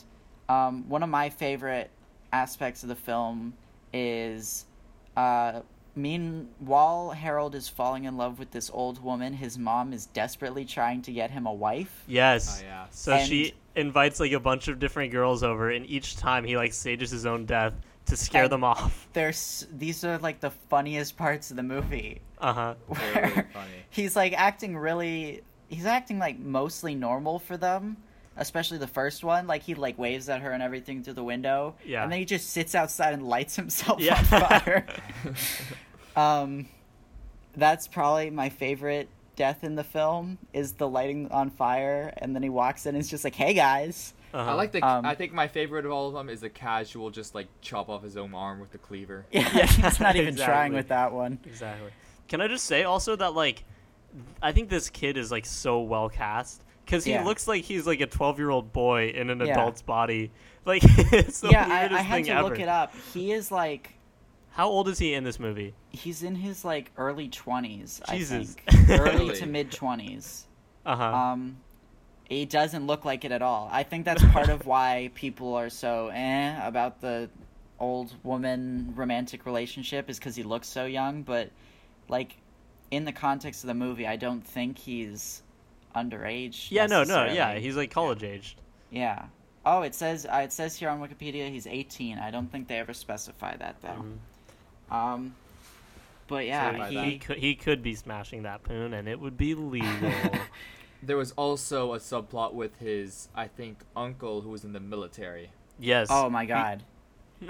um, one of my favorite aspects of the film is uh, mean while Harold is falling in love with this old woman, his mom is desperately trying to get him a wife. Yes. Oh, yeah. So And- she invites like a bunch of different girls over, and each time he like stages his own death to scare And- them off. [laughs] There's these are like the funniest parts of the movie. Uh huh. [laughs] They're really funny. he's like acting really he's acting like mostly normal for them. Especially the first one, like he like waves at her and everything through the window, Yeah. and then he just sits outside and lights [laughs] himself Yeah. on fire. Um, that's probably my favorite death in the film is the lighting on fire, and then he walks in and it's just like, "Hey guys." Uh-huh. I like the. Um, I think my favorite of all of them is the casual, just like chop off his own arm with the cleaver. [laughs] Yeah, Yeah, [laughs] he's not even trying with that one. Exactly. Can I just say also that like, I think this kid is like so well cast because he Yeah. looks like he's like a twelve year old boy in an Yeah. adult's body. [laughs] Like it's the yeah, I, weirdest I had thing to ever. look it up. He is like How old is he in this movie? he's in his like early twenties. I Jesus. think early to mid twenties. Uh huh. Um, he doesn't look like it at all. I think that's part of [laughs] why people are so eh about the old woman romantic relationship is because he looks so young. But like in the context of the movie, I don't think he's underage. yeah, no, no, yeah, he's like college aged. yeah. Oh, it says uh, it says here on Wikipedia he's 18. I don't think they ever specify that though. Mhm. Um, but yeah, by He, he. could he could be smashing that poon and it would be legal. [laughs] There was also a subplot with his, I think, uncle who was in the military. yes. Oh my god, [laughs]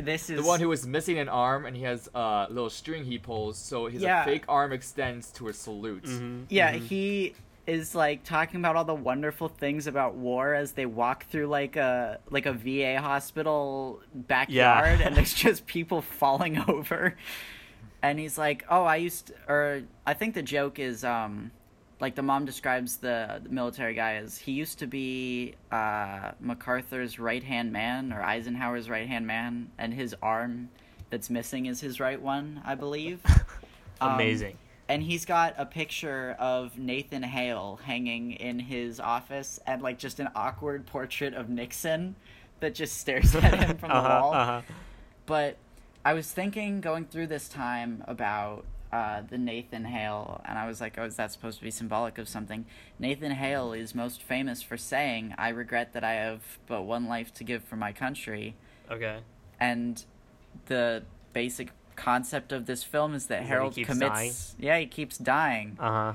this is The one who was missing an arm and he has a little string he pulls, so his Yeah. fake arm extends to a salute. Mhm, Yeah, mhm. he is like talking about all the wonderful things about war as they walk through like a like a VA hospital backyard and there's just people [laughs] falling over. And he's like, "Oh, I used to, or I think the joke is um like the mom describes the, the military guy as he used to be uh MacArthur's right-hand man or Eisenhower's right-hand man and his arm that's missing is his right one, I believe." [laughs] Um, Amazing. and he's got a picture of Nathan Hale hanging in his office and like just an awkward portrait of Nixon that just stares at him from the [laughs] uh-huh, wall. Uh-huh. But I was thinking going through this time about uh, the Nathan Hale, and I was like, oh, is that supposed to be symbolic of something? Nathan Hale is most famous for saying, I regret that I have but one life to give for my country. Okay. And the basic concept of this film is that Harold keeps commits. Yeah, he keeps dying. Uh huh.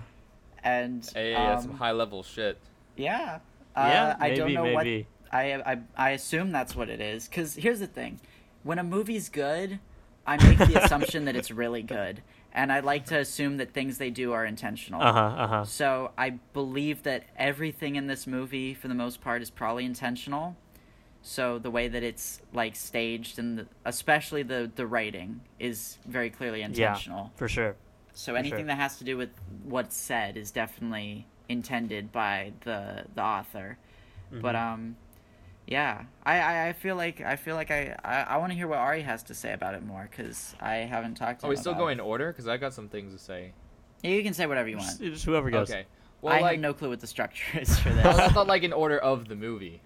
And Hey, that's some um, high level shit. yeah, uh, yeah. I maybe, don't know maybe. what I, I I assume that's what it is. Because here's the thing: when a movie's good, I [laughs] make the assumption that it's really good, and I like to assume that things they do are intentional. Uh huh. Uh huh. So I believe that everything in this movie, for the most part, is probably intentional. So the way that it's like staged and the, especially the the writing is very clearly intentional. Yeah, For sure. So For anything sure. that has to do with what's said is definitely intended by the the author. But Mhm. um, yeah, I, I, I feel like I feel like I I, I want to hear what Ari has to say about it more because I haven't talked to Are him. we still about going in order? Because I got some things to say. Yeah, you can say whatever you want. Just, just whoever goes. Okay. Well, I like, have no clue what the structure is for [laughs] this I this. thought like in order of the movie.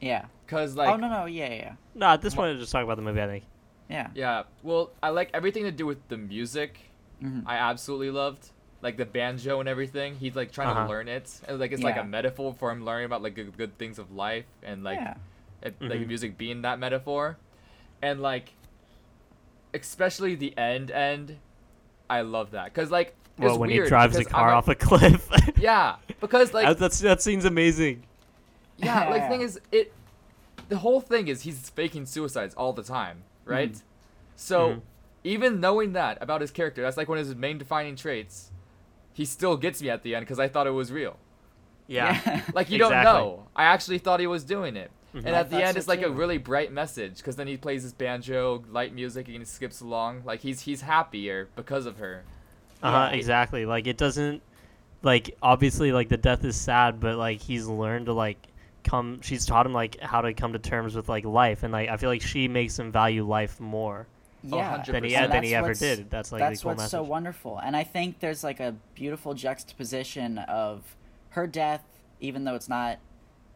yeah. Cause like oh no no yeah yeah No, at this point, just talk about the movie. I think. yeah. yeah, well, I like everything to do with the music. Mhm. I absolutely loved like the banjo and everything. He's like trying Uh-huh. to learn it, and like it's like a metaphor for him learning about like good, good things of life and like yeah. it, like Mhm. music being that metaphor, and like especially the end end. I love that because like it's Well, when he drives the because I'm car a- off a cliff. [laughs] Yeah, because like that, that's that scene's amazing. Yeah, like the thing is, it. The whole thing is he's faking suicides all the time, right? Mhm. So, Mhm. even knowing that about his character, that's like one of his main defining traits. He still gets me at the end because I thought it was real. Yeah. [laughs] Like you [laughs] don't know. I actually thought he was doing it. Mhm. And I at the end, so it's like a really bright message because then he plays his banjo, light music, and he skips along. Like he's he's happier because of her. Uh huh. Yeah. Exactly. Like it doesn't. Like obviously, like the death is sad, but like he's learned to like come. She's taught him like how to come to terms with like life, and like I feel like she makes him value life more Yeah. 100%. than he And than he ever did. That's like that's the what's message. so wonderful and i think there's like a beautiful juxtaposition of her death even though it's not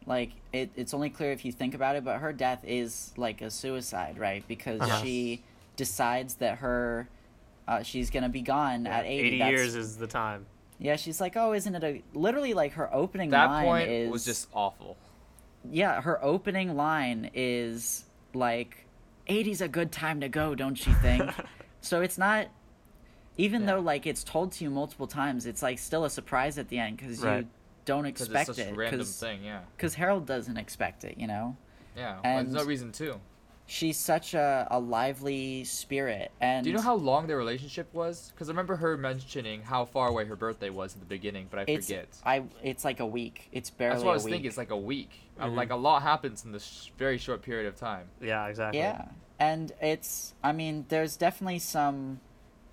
like it, it's only clear if you think about it but her death is like a suicide right because Uh-huh. she decides that her uh, she's gonna be gone Yeah, at 80. 80 years is the time. yeah, she's like, oh, isn't it a literally like her opening That line point is was just awful. yeah, her opening line is like, "80's a good time to go, don't you think?" [laughs] so it's not, even Yeah. though like it's told to you multiple times, it's like still a surprise at the end because Right. you don't expect it's such it. a random thing, yeah. Because Harold doesn't expect it, you know. Yeah, well, And- there's no reason to. She's such a, a lively spirit, and Do you know how long their relationship was? Because I remember her mentioning how far away her birthday was at the beginning, but I it's forget. I it's like a week. It's barely That's what I a was week. thinking. It's like a week. I'm Mhm. Like a lot happens in this sh- very short period of time. Yeah, exactly. Yeah, and it's I mean, there's definitely some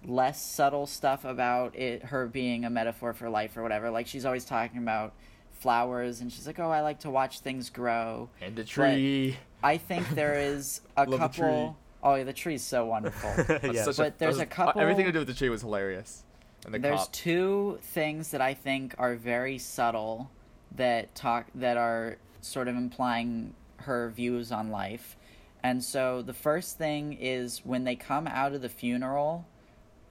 less subtle stuff about it her being a metaphor for life or whatever. Like she's always talking about flowers and she's like, "Oh, I like to watch things grow." And the tree. I think there is a Love the couple tree. Oh, yeah, the tree's so wonderful. [laughs] That's yeah. such But there's that a couple- Everything to do with the tree was hilarious. And the There's cop. two things that I think are very subtle that talk that are sort of implying her views on life. And so the first thing is when they come out of the funeral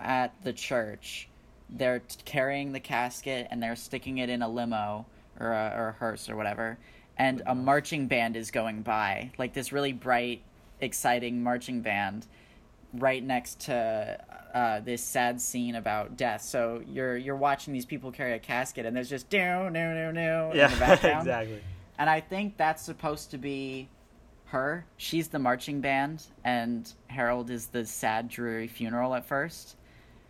at the church, they're t- carrying the casket and they're sticking it in a limo or a, or a hearse or whatever. And a marching band is going by, like this really bright, exciting marching band right next to uh, this sad scene about death. So you're you're watching these people carry a casket, and there's just no no no no in the Yeah, [laughs] background. exactly. And I think that's supposed to be her. She's the marching band, and Harold is the sad, dreary funeral at first,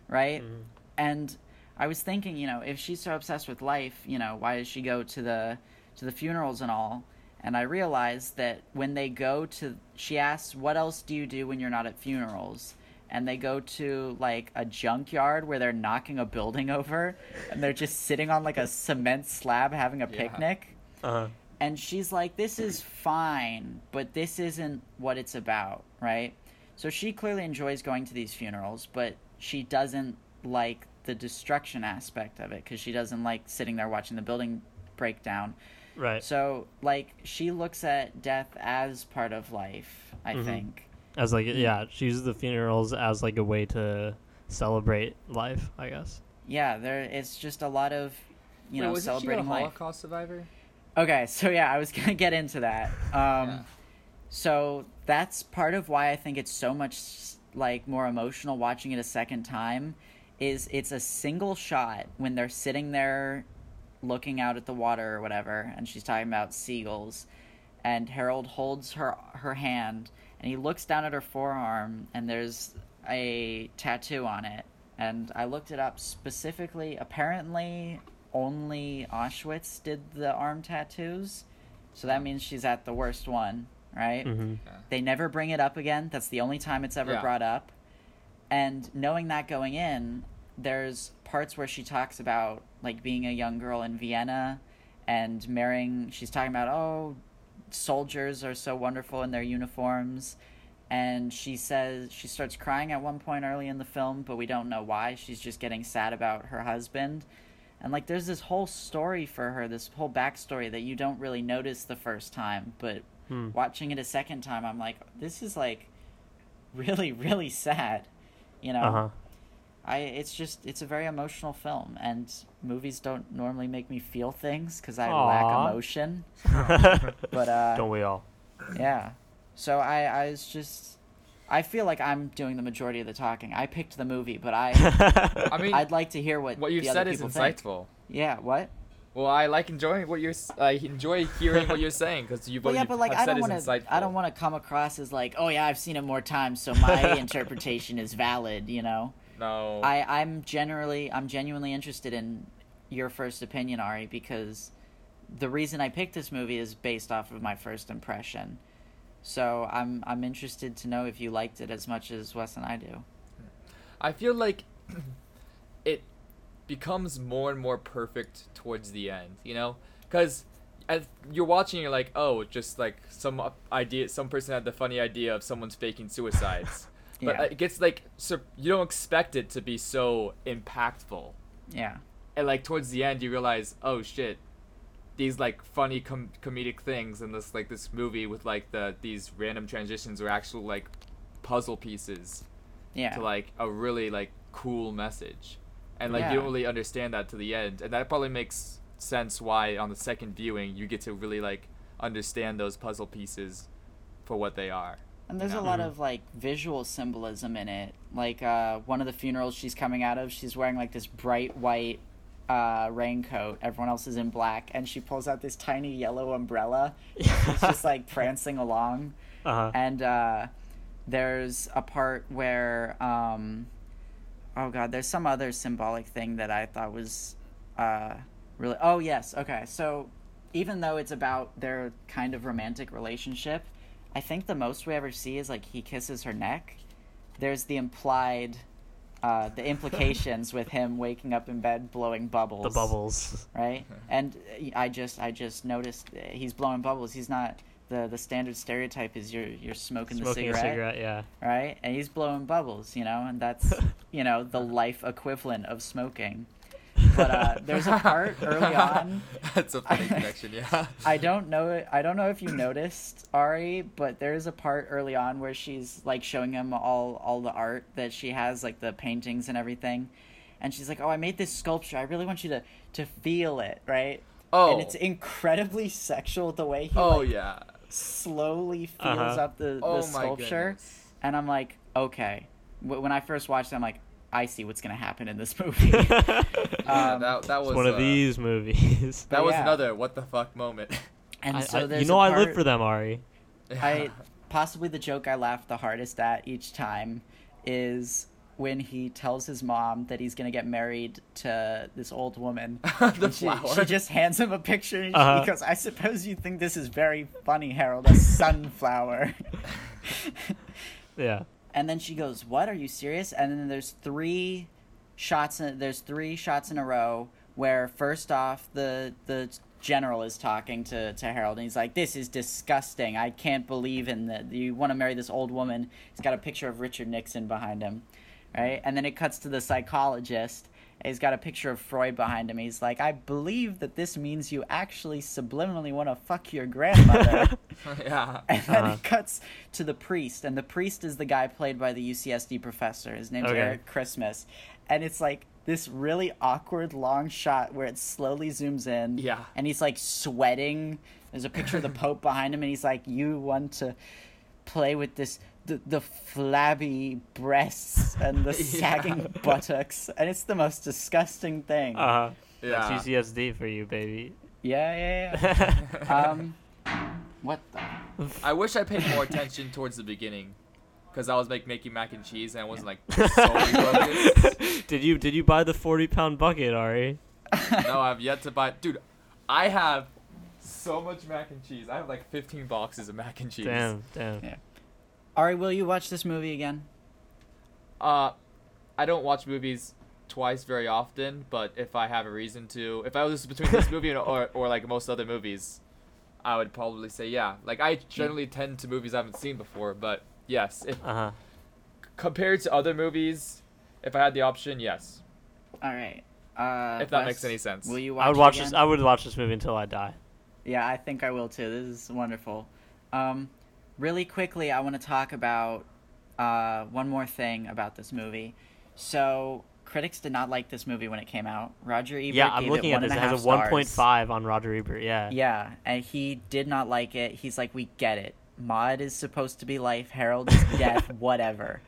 right? Mhm. And I was thinking, you know, if she's so obsessed with life, you know, why does she go to the to the funerals and all? And I realized that when they go to, she asks, "What else do you do when you're not at funerals?" And they go to like a junkyard where they're knocking a building over, and they're just sitting on like a cement slab having a Yeah. picnic. Uh-huh. And she's like, this is fine, but this isn't what it's about, right? So she clearly enjoys going to these funerals, but she doesn't like the destruction aspect of it because she doesn't like sitting there watching the building break down. Right. So, like, she looks at death as part of life, I Mhm. think. As like yeah, she uses the funerals as like a way to celebrate life, I guess. Yeah, there. It's just a lot of, you know, Wait, wasn't celebrating she a life. Holocaust survivor? Okay, so yeah, I was gonna get into that. [laughs] Um, Yeah. So that's part of why I think it's so much like more emotional watching it a second time. Is it's a single shot when they're sitting there, looking out at the water or whatever, and she's talking about seagulls, and Harold holds her her hand, and he looks down at her forearm, and there's a tattoo on it. And I looked it up specifically. Apparently, only Auschwitz did the arm tattoos. So that means she's at the worst one, right? Mm-hmm. They never bring it up again. That's the only time it's ever Yeah. brought up. And knowing that going in, there's parts where she talks about like being a young girl in Vienna and marrying. She's talking about, oh, soldiers are so wonderful in their uniforms. And she says she starts crying at one point early in the film, but we don't know why. She's just getting sad about her husband. And like there's this whole story for her, this whole backstory that you don't really notice the first time, but Hmm. watching it a second time, I'm like, this is like really, really sad. You know, Uh-huh. I it's just it's a very emotional film, and movies don't normally make me feel things because I Aw. lack emotion. [laughs] But uh, Don't we all? yeah, so I I was just I feel like I'm doing the majority of the talking. I picked the movie, but I [laughs] I mean, I'd like to hear what what you the other said is people think. insightful. Yeah, what? Well, I like enjoying what you're. s- I enjoy hearing what you're saying because you. Well, yeah, you but like I said don't want to. insightful. I don't want to come across as like, oh yeah, I've seen it more times, so my [laughs] interpretation is valid. You know, No. I I'm generally I'm genuinely interested in your first opinion, Ari, because the reason I picked this movie is based off of my first impression. So I'm I'm interested to know if you liked it as much as Wes and I do. I feel like [clears throat] it becomes more and more perfect towards the end, you know? Because as you're watching, you're like, oh, just like some idea, some person had the funny idea of someone's faking suicides. [laughs] But Yeah. it gets like, sur- you don't expect it to be so impactful. Yeah. And like towards the end, you realize, oh shit, these like funny com- comedic things in this like this movie with like the these random transitions are actual like puzzle pieces Yeah. to like a really like cool message, and like you Yeah. don't really understand that to the end, and that probably makes sense why on the second viewing you get to really like understand those puzzle pieces for what they are. And there's Yeah. a lot Mhm. of like visual symbolism in it. Like uh, one of the funerals she's coming out of, she's wearing like this bright white uh, raincoat. Everyone else is in black, and she pulls out this tiny yellow umbrella. She's just like [laughs] prancing along. Uh-huh. And uh, there's a part where, um, oh god, there's some other symbolic thing that I thought was uh, really. Oh yes, okay. So even though it's about their kind of romantic relationship, I think the most we ever see is like he kisses her neck. There's the implied, uh, the implications with him waking up in bed blowing bubbles the bubbles. right? And I just I just noticed uh, he's blowing bubbles. He's not the the standard stereotype is you're you're smoking, Smoking the a cigarette, cigarette, yeah. right? And he's blowing bubbles, you know, and that's [laughs] you know the life equivalent of smoking. But uh, there's a part [laughs] early on. That's a funny connection, yeah. I don't know. I don't know if you noticed Ari, but there's a part early on where she's like showing him all all the art that she has, like the paintings and everything, and she's like, "Oh, I made this sculpture. I really want you to to feel it, right?" Oh, and it's incredibly sexual the way he oh like, yeah. slowly feels Uh-huh. up the, Oh the my sculpture goodness. and i'm like okay when i first watched it i'm like i see what's gonna happen in this [laughs] movie Yeah, [laughs] Um, that that was It's one of uh, these movies. That was Yeah. another what the fuck moment. [laughs] and I- so I- there's you know a I part, live for them, Ari. I possibly the joke I laughed the hardest at each time is when he tells his mom that he's gonna get married to this old woman. the she, flower. she just hands him a picture and Uh-huh. she goes, "I suppose you think this is very funny, Harold, a sunflower." Yeah. And then she goes, "What? Are you serious?" And then there's three shots. In, there's three shots in a row where first off the the general is talking to, to Harold and he's like, "This is disgusting. I can't believe in that. You want to marry this old woman?" He's got a picture of Richard Nixon behind him, right? And then it cuts to the psychologist. And He's got a picture of Freud behind him. He's like, "I believe that this means you actually subliminally want to fuck your grandmother." [laughs] yeah. [laughs] And then Uh-huh. it cuts to the priest, and the priest is the guy played by the UCSD professor. His name's Okay. Eric Christmas, and it's like this really awkward long shot where it slowly zooms in. Yeah. And he's like sweating. There's a picture of the [laughs] Pope behind him, and he's like, "You want to play with this." The, the flabby breasts and the [laughs] sagging Yeah. buttocks and it's the most disgusting thing Uh huh. Yeah. That's UCSD for you, baby. yeah yeah yeah [laughs] um what the I wish I paid more attention towards the beginning, because I was like making mac and cheese and I wasn't like solely focused. [laughs] did you did you buy the forty pound bucket, Ari? No, I've yet to buy. Dude, I have so much mac and cheese. I have like 15 boxes of mac and cheese. Damn, damn. Yeah. Ari, will you watch this movie again? Uh, I don't watch movies twice very often, but if I have a reason to, if I was between this movie and, or or like most other movies, I would probably say yeah. Like I generally tend to movies I haven't seen before, but yes, if Uh huh. compared to other movies, if I had the option, yes. All right. Uh, If that Wes, makes any sense. Will you watch? I would watch again? this. I would watch this movie until I die. Yeah, I think I will too. This is wonderful. Um, really quickly, I want to talk about uh, one more thing about this movie. So, critics did not like this movie when it came out. Roger Ebert yeah, I'm gave looking it at this. and It a has a 1.5 on Roger Ebert. Yeah. Yeah, and he did not like it. He's like, we get it. Maude is supposed to be life. Harold is [laughs] death. whatever,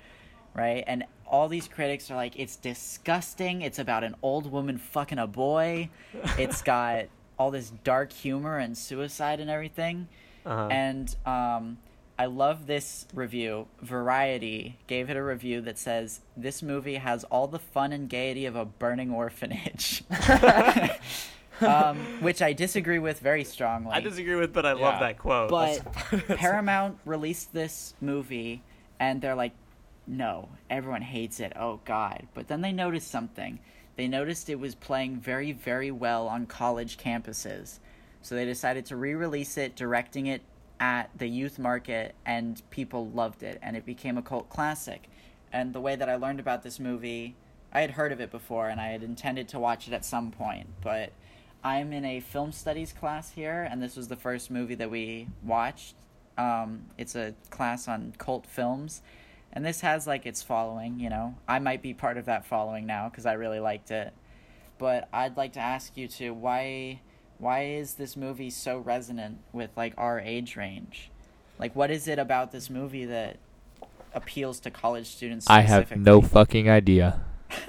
right? And all these critics are like, it's disgusting. It's about an old woman fucking a boy. It's got all this dark humor and suicide and everything. [laughs] Uh-huh. And um, I love this review. Variety gave it a review that says this movie has all the fun and gaiety of a burning orphanage, [laughs] um, which I disagree with very strongly. I disagree with, but I Yeah. love that quote. But [laughs] Paramount released this movie, and they're like, "No, everyone hates it. Oh God!" But then they noticed something. They noticed it was playing very, very well on college campuses, so they decided to re-release it, directing it at the youth market, and people loved it, and it became a cult classic. And the way that I learned about this movie, I had heard of it before, and I had intended to watch it at some point, but I'm in a film studies class here, and this was the first movie that we watched. Um, it's a class on cult films, and this has like its following. You know, I might be part of that following now because I really liked it. But I'd like to ask you to why why is this movie so resonant with like our age range? Like, what is it about this movie that appeals to college students? I have no fucking idea. [laughs]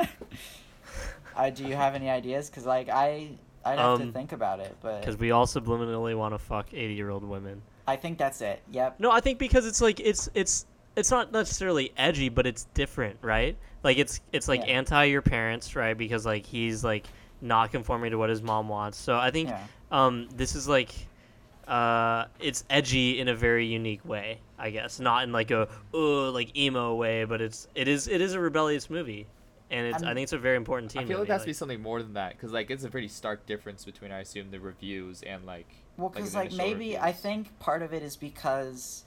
Uh, do you have any ideas? Because like I, I'd have to Um, think about it, but Because we all subliminally want to fuck eighty-year-old women. I think that's it. Yep. No, I think because it's like it's it's it's not necessarily edgy, but it's different, right? Like it's it's like Yeah. anti your parents, right? Because like he's like not conforming to what his mom wants. So I think Yeah. um this is like uh it's edgy in a very unique way, I guess. Not in like a uh like emo way, but it's it is it is a rebellious movie. And it's I I'm- think it's a very important team I feel like movie. there has to be something more than that because like it's a pretty stark difference between I assume the reviews and like Well, because the like, initial maybe I think part of it is because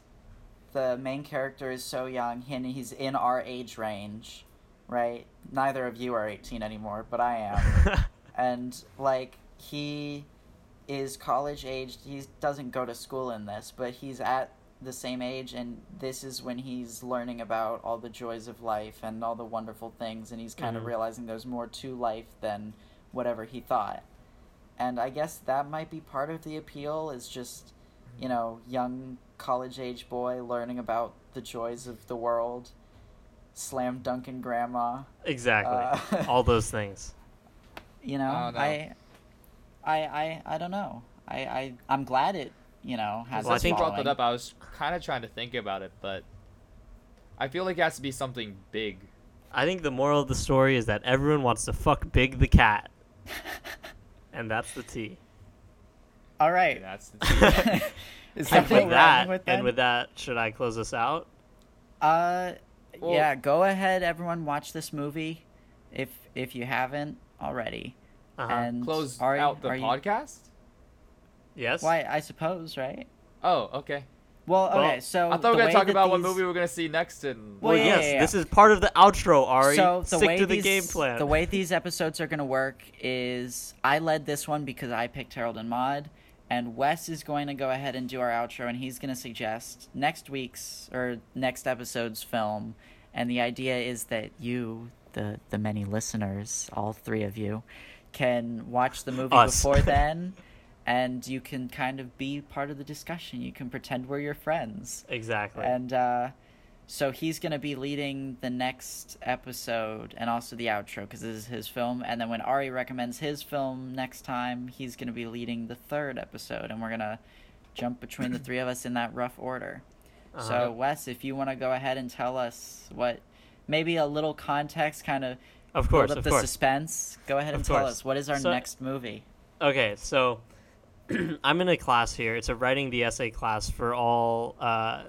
the main character is so young and he's in our age range, right? Neither of you are eighteen anymore, but I am. [laughs] and like he is college aged he doesn't go to school in this but he's at the same age and this is when he's learning about all the joys of life and all the wonderful things and he's kind Mhm. of realizing there's more to life than whatever he thought and i guess that might be part of the appeal is just you know young college age boy learning about the joys of the world slam dunking grandma exactly. Uh, [laughs] all those things. You know Oh, no. I, I i i don't know i i i'm glad it you know has Well, I think- you brought that up. I was kind of trying to think about it, but I feel like it has to be something big. I think the moral of the story is that everyone wants to fuck Big the cat, [laughs] and that's the T. All right. And that's the [laughs] [laughs] is and that with that, with and with that, should I close this out? uh Well- yeah go ahead everyone watch this movie if if you haven't already Uh-huh. and close are, out the are you- podcast. yes. why i suppose right Oh, okay. well Well, okay so I thought we were gonna talk that about what movie we're gonna see next. And Well, Well, yeah, yes, yeah, yeah. this is part of the outro, Ari. So the Stick way to the these, game plan. The way these episodes are gonna work is I led this one because I picked Harold and Maude, and Wes is going to go ahead and do our outro, and he's gonna suggest next week's or next episode's film, and the idea is that you, the the many listeners, all three of you, can watch the movie Us. before [laughs] then. And you can kind of be part of the discussion. You can pretend we're your friends. exactly. And uh, so he's going to be leading the next episode and also the outro because this is his film. And then when Ari recommends his film next time, he's going to be leading the third episode. And we're going to jump between the three of us in that rough order. Uh-huh. So, Wes, if you want to go ahead and tell us what, maybe a little context, kind of of course, build up of the course. suspense, go ahead and tell us what is our So- next movie? Okay, so [clears throat] I'm in a class here. It's a writing the essay class for all uh,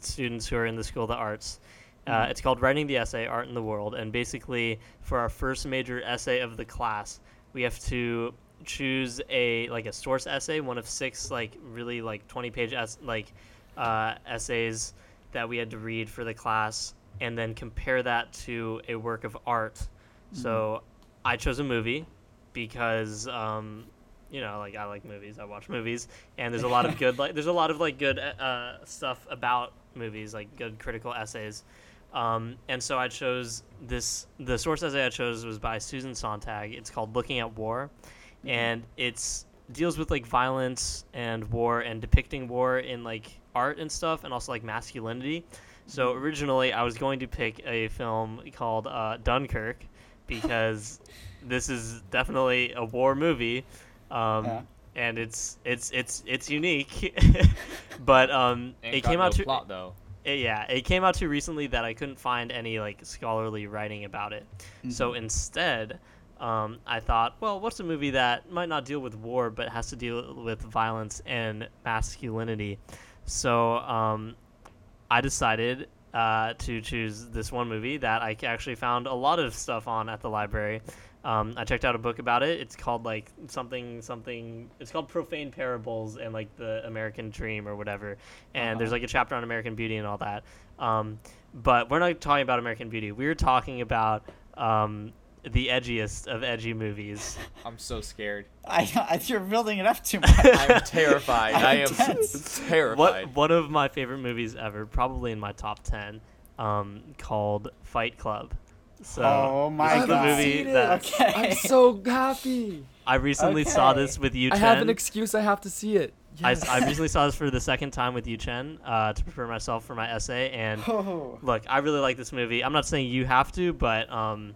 students who are in the School of the Arts. Uh, Mhm. It's called Writing the Essay Art in the World. And basically, for our first major essay of the class, we have to choose a like a source essay, one of six like really like 20 page es- like uh, essays that we had to read for the class, and then compare that to a work of art. So I chose a movie because um, you know like I like movies. I watch movies, and there's a lot of good like there's a lot of like good uh, stuff about movies, like good critical essays. Um, and so I chose this. The source essay I chose was by Susan Sontag. It's called "Looking at War," and it's deals with like violence and war and depicting war in like art and stuff, and also like masculinity. So originally, I was going to pick a film called uh, Dunkirk because [laughs] this is definitely a war movie, um, Yeah. and it's it's it's it's unique. [laughs] but um, it came no out to plot though. it- yeah, it came out too recently that I couldn't find any like scholarly writing about it. So instead, um, I thought, well, what's a movie that might not deal with war but has to deal with violence and masculinity? So um, I decided uh, to choose this one movie that I actually found a lot of stuff on at the library. Um, I checked out a book about it. It's called like something something. It's called Profane Parables and like the American Dream or whatever. And there's Uh-huh. like a chapter on American Beauty and all that. Um, but we're not talking about American Beauty. We're talking about um, the edgiest of edgy movies. [laughs] I'm so scared. I, I, you're building it up too [laughs] much. I'm terrified. I'm I am tense. [laughs] terrified. What one of my favorite movies ever, probably in my top ten. um, called Fight Club. So Oh my this the God. movie that Okay. I'm so happy. I recently saw this with you, I have an excuse. I have to see it. I, Yes. I recently saw this for the second time with you, Chen, uh, to prepare myself for my essay. And Oh. look, I really like this movie. I'm not saying you have to, but um,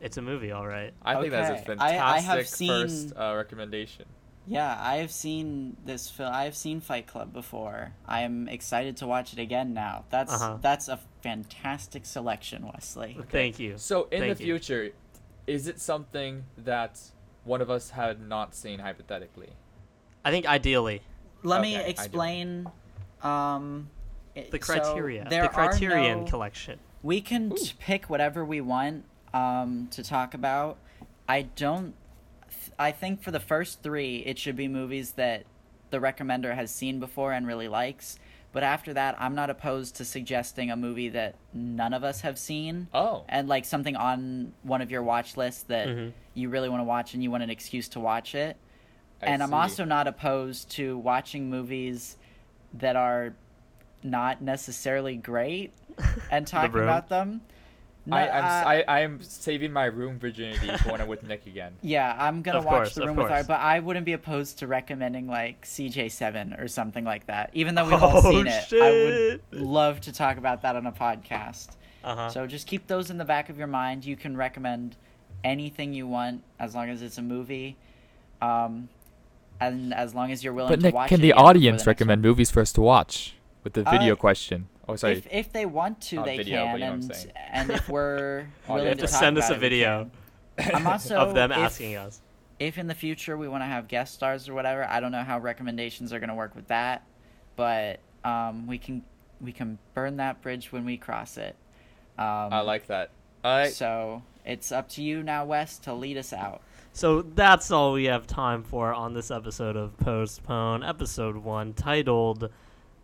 it's a movie, all right. I think that's a fantastic I- I have seen- first uh, recommendation. Yeah, I have seen this film. I have seen Fight Club before. I am excited to watch it again now. That's Uh-huh. that's a fantastic selection, Wesley. Thank you. So in Thank the you. future, is it something that one of us had not seen hypothetically? I think ideally, Let me Okay, I do. explain. Um, it- the criteria, there the Criterion no- collection. We can t- pick whatever we want um, to talk about. I don't. Th- I think for the first three, it should be movies that the recommender has seen before and really likes. But after that, I'm not opposed to suggesting a movie that none of us have seen. Oh, And like something on one of your watch lists that Mhm. you really want to watch and you want an excuse to watch it. I and I'm also not opposed to watching movies that are not necessarily great [laughs] and talking Room? about them. No, I, I'm, uh, s- I, I am saving my room virginity for when I'm with Nick again. [laughs] yeah, I'm gonna Of watch course, The Room with course. Art, but I wouldn't be opposed to recommending like CJ7 or something like that. Even though we've all Oh, seen it, I would love to talk about that on a podcast. Uh-huh. So just keep those in the back of your mind. You can recommend anything you want as long as it's a movie. Um, and as long as you're willing But to Nick, watch can it the audience the recommend one. movies for us to watch with the video Uh, question? Oh, sorry. If, if they want to, Not they video, can, you know what I'm and saying. and if we're [laughs] Oh, willing you to have to talk send us about a video. I'm [laughs] also of them if, asking us. If in the future we want to have guest stars or whatever, I don't know how recommendations are going to work with that, but um, we can we can burn that bridge when we cross it. Um, I like that. All right. So it's up to you now, Wes, to lead us out. So that's all we have time for on this episode of Postpone, episode one, titled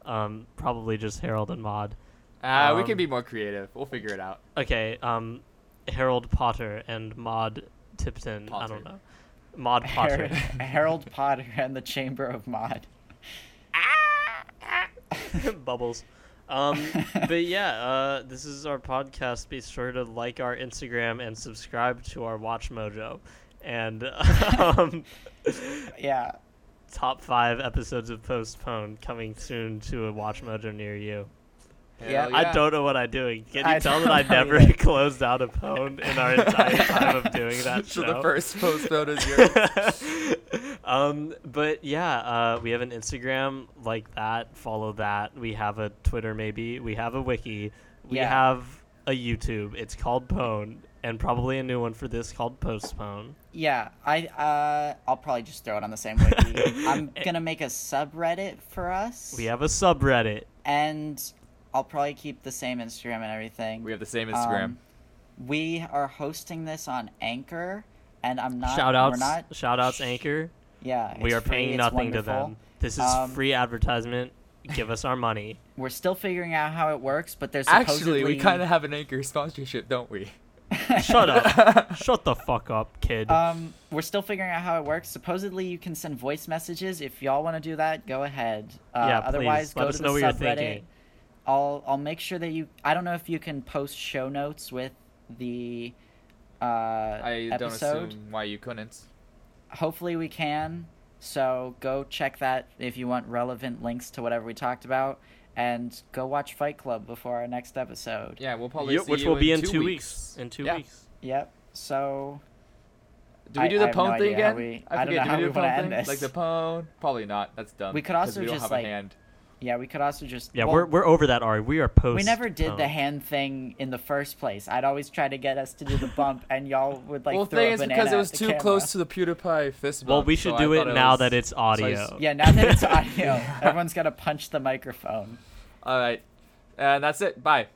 um, probably just Harold and Maude. Uh, we um, can be more creative. We'll figure it out. Okay, um, Harold Potter and Maude Tipton. I don't know. Maude Potter. Har- [laughs] Harold Potter and the Chamber of Mod. [laughs] Bubbles. Um, but yeah, uh, this is our podcast. Be sure to like our Instagram and subscribe to our WatchMojo. And [laughs] um, Yeah. Top five episodes of Postpone coming soon to a WatchMojo near you. Yeah, Hell I don't know what I'm doing. Can you I tell that I never either. [laughs] closed out a phone in our entire [laughs] time of doing that so show? the first post photo is yours. um, but yeah, uh, we have an Instagram like that. Follow that. We have a Twitter, maybe. We have a wiki. We Yeah. have a YouTube. It's called Pone, and probably a new one for this called Postpone. Yeah, I uh, I'll probably just throw it on the same wiki. [laughs] I'm gonna make a subreddit for us. We have a subreddit. and I'll probably keep the same Instagram and everything. we have the same Instagram. Um, we are hosting this on Anchor, and I'm not. shout outs. We're not. Shout outs, sh- Anchor. Yeah, We are paying free, it's nothing to them. This is Um, free advertisement. Give us our money. [laughs] We're still figuring out how it works, but there's Actually, supposedly we kind of have an anchor sponsorship, don't we? Shut up. [laughs] Shut the fuck up, kid. Um, we're still figuring out how it works. Supposedly, you can send voice messages. If y'all want to do that, go ahead. Uh, yeah, otherwise, please. go Let to us the know what you're subreddit. thinking. I'll I'll make sure that you. I don't know if you can post show notes with the uh, I don't assume why you couldn't. Hopefully, we can. So go check that if you want relevant links to whatever we talked about, and go watch Fight Club before our next episode. Yeah, we'll probably Yep, see which you will be in in two, two weeks. weeks. In two Yeah. weeks. Yep. So Do we I- do I the have no thing again? we- I I don't forget. know do how we do we the wanna end thing? this. Like the pone? Probably not. That's dumb. We could also we don't just, have like- a hand. Yeah, we could also just. Yeah, well, we're we're over that, Ari. We are post. We never did the hand thing in the first place. I'd always try to get us to do the bump, [laughs] and y'all would like well, throw thing is because it was too camera. close to the PewDiePie fist bump. Well, we should I do thought it now was- that it's so audio. Yeah, now that it's [laughs] audio, [laughs] everyone's got to punch the microphone. All right, and that's it. Bye.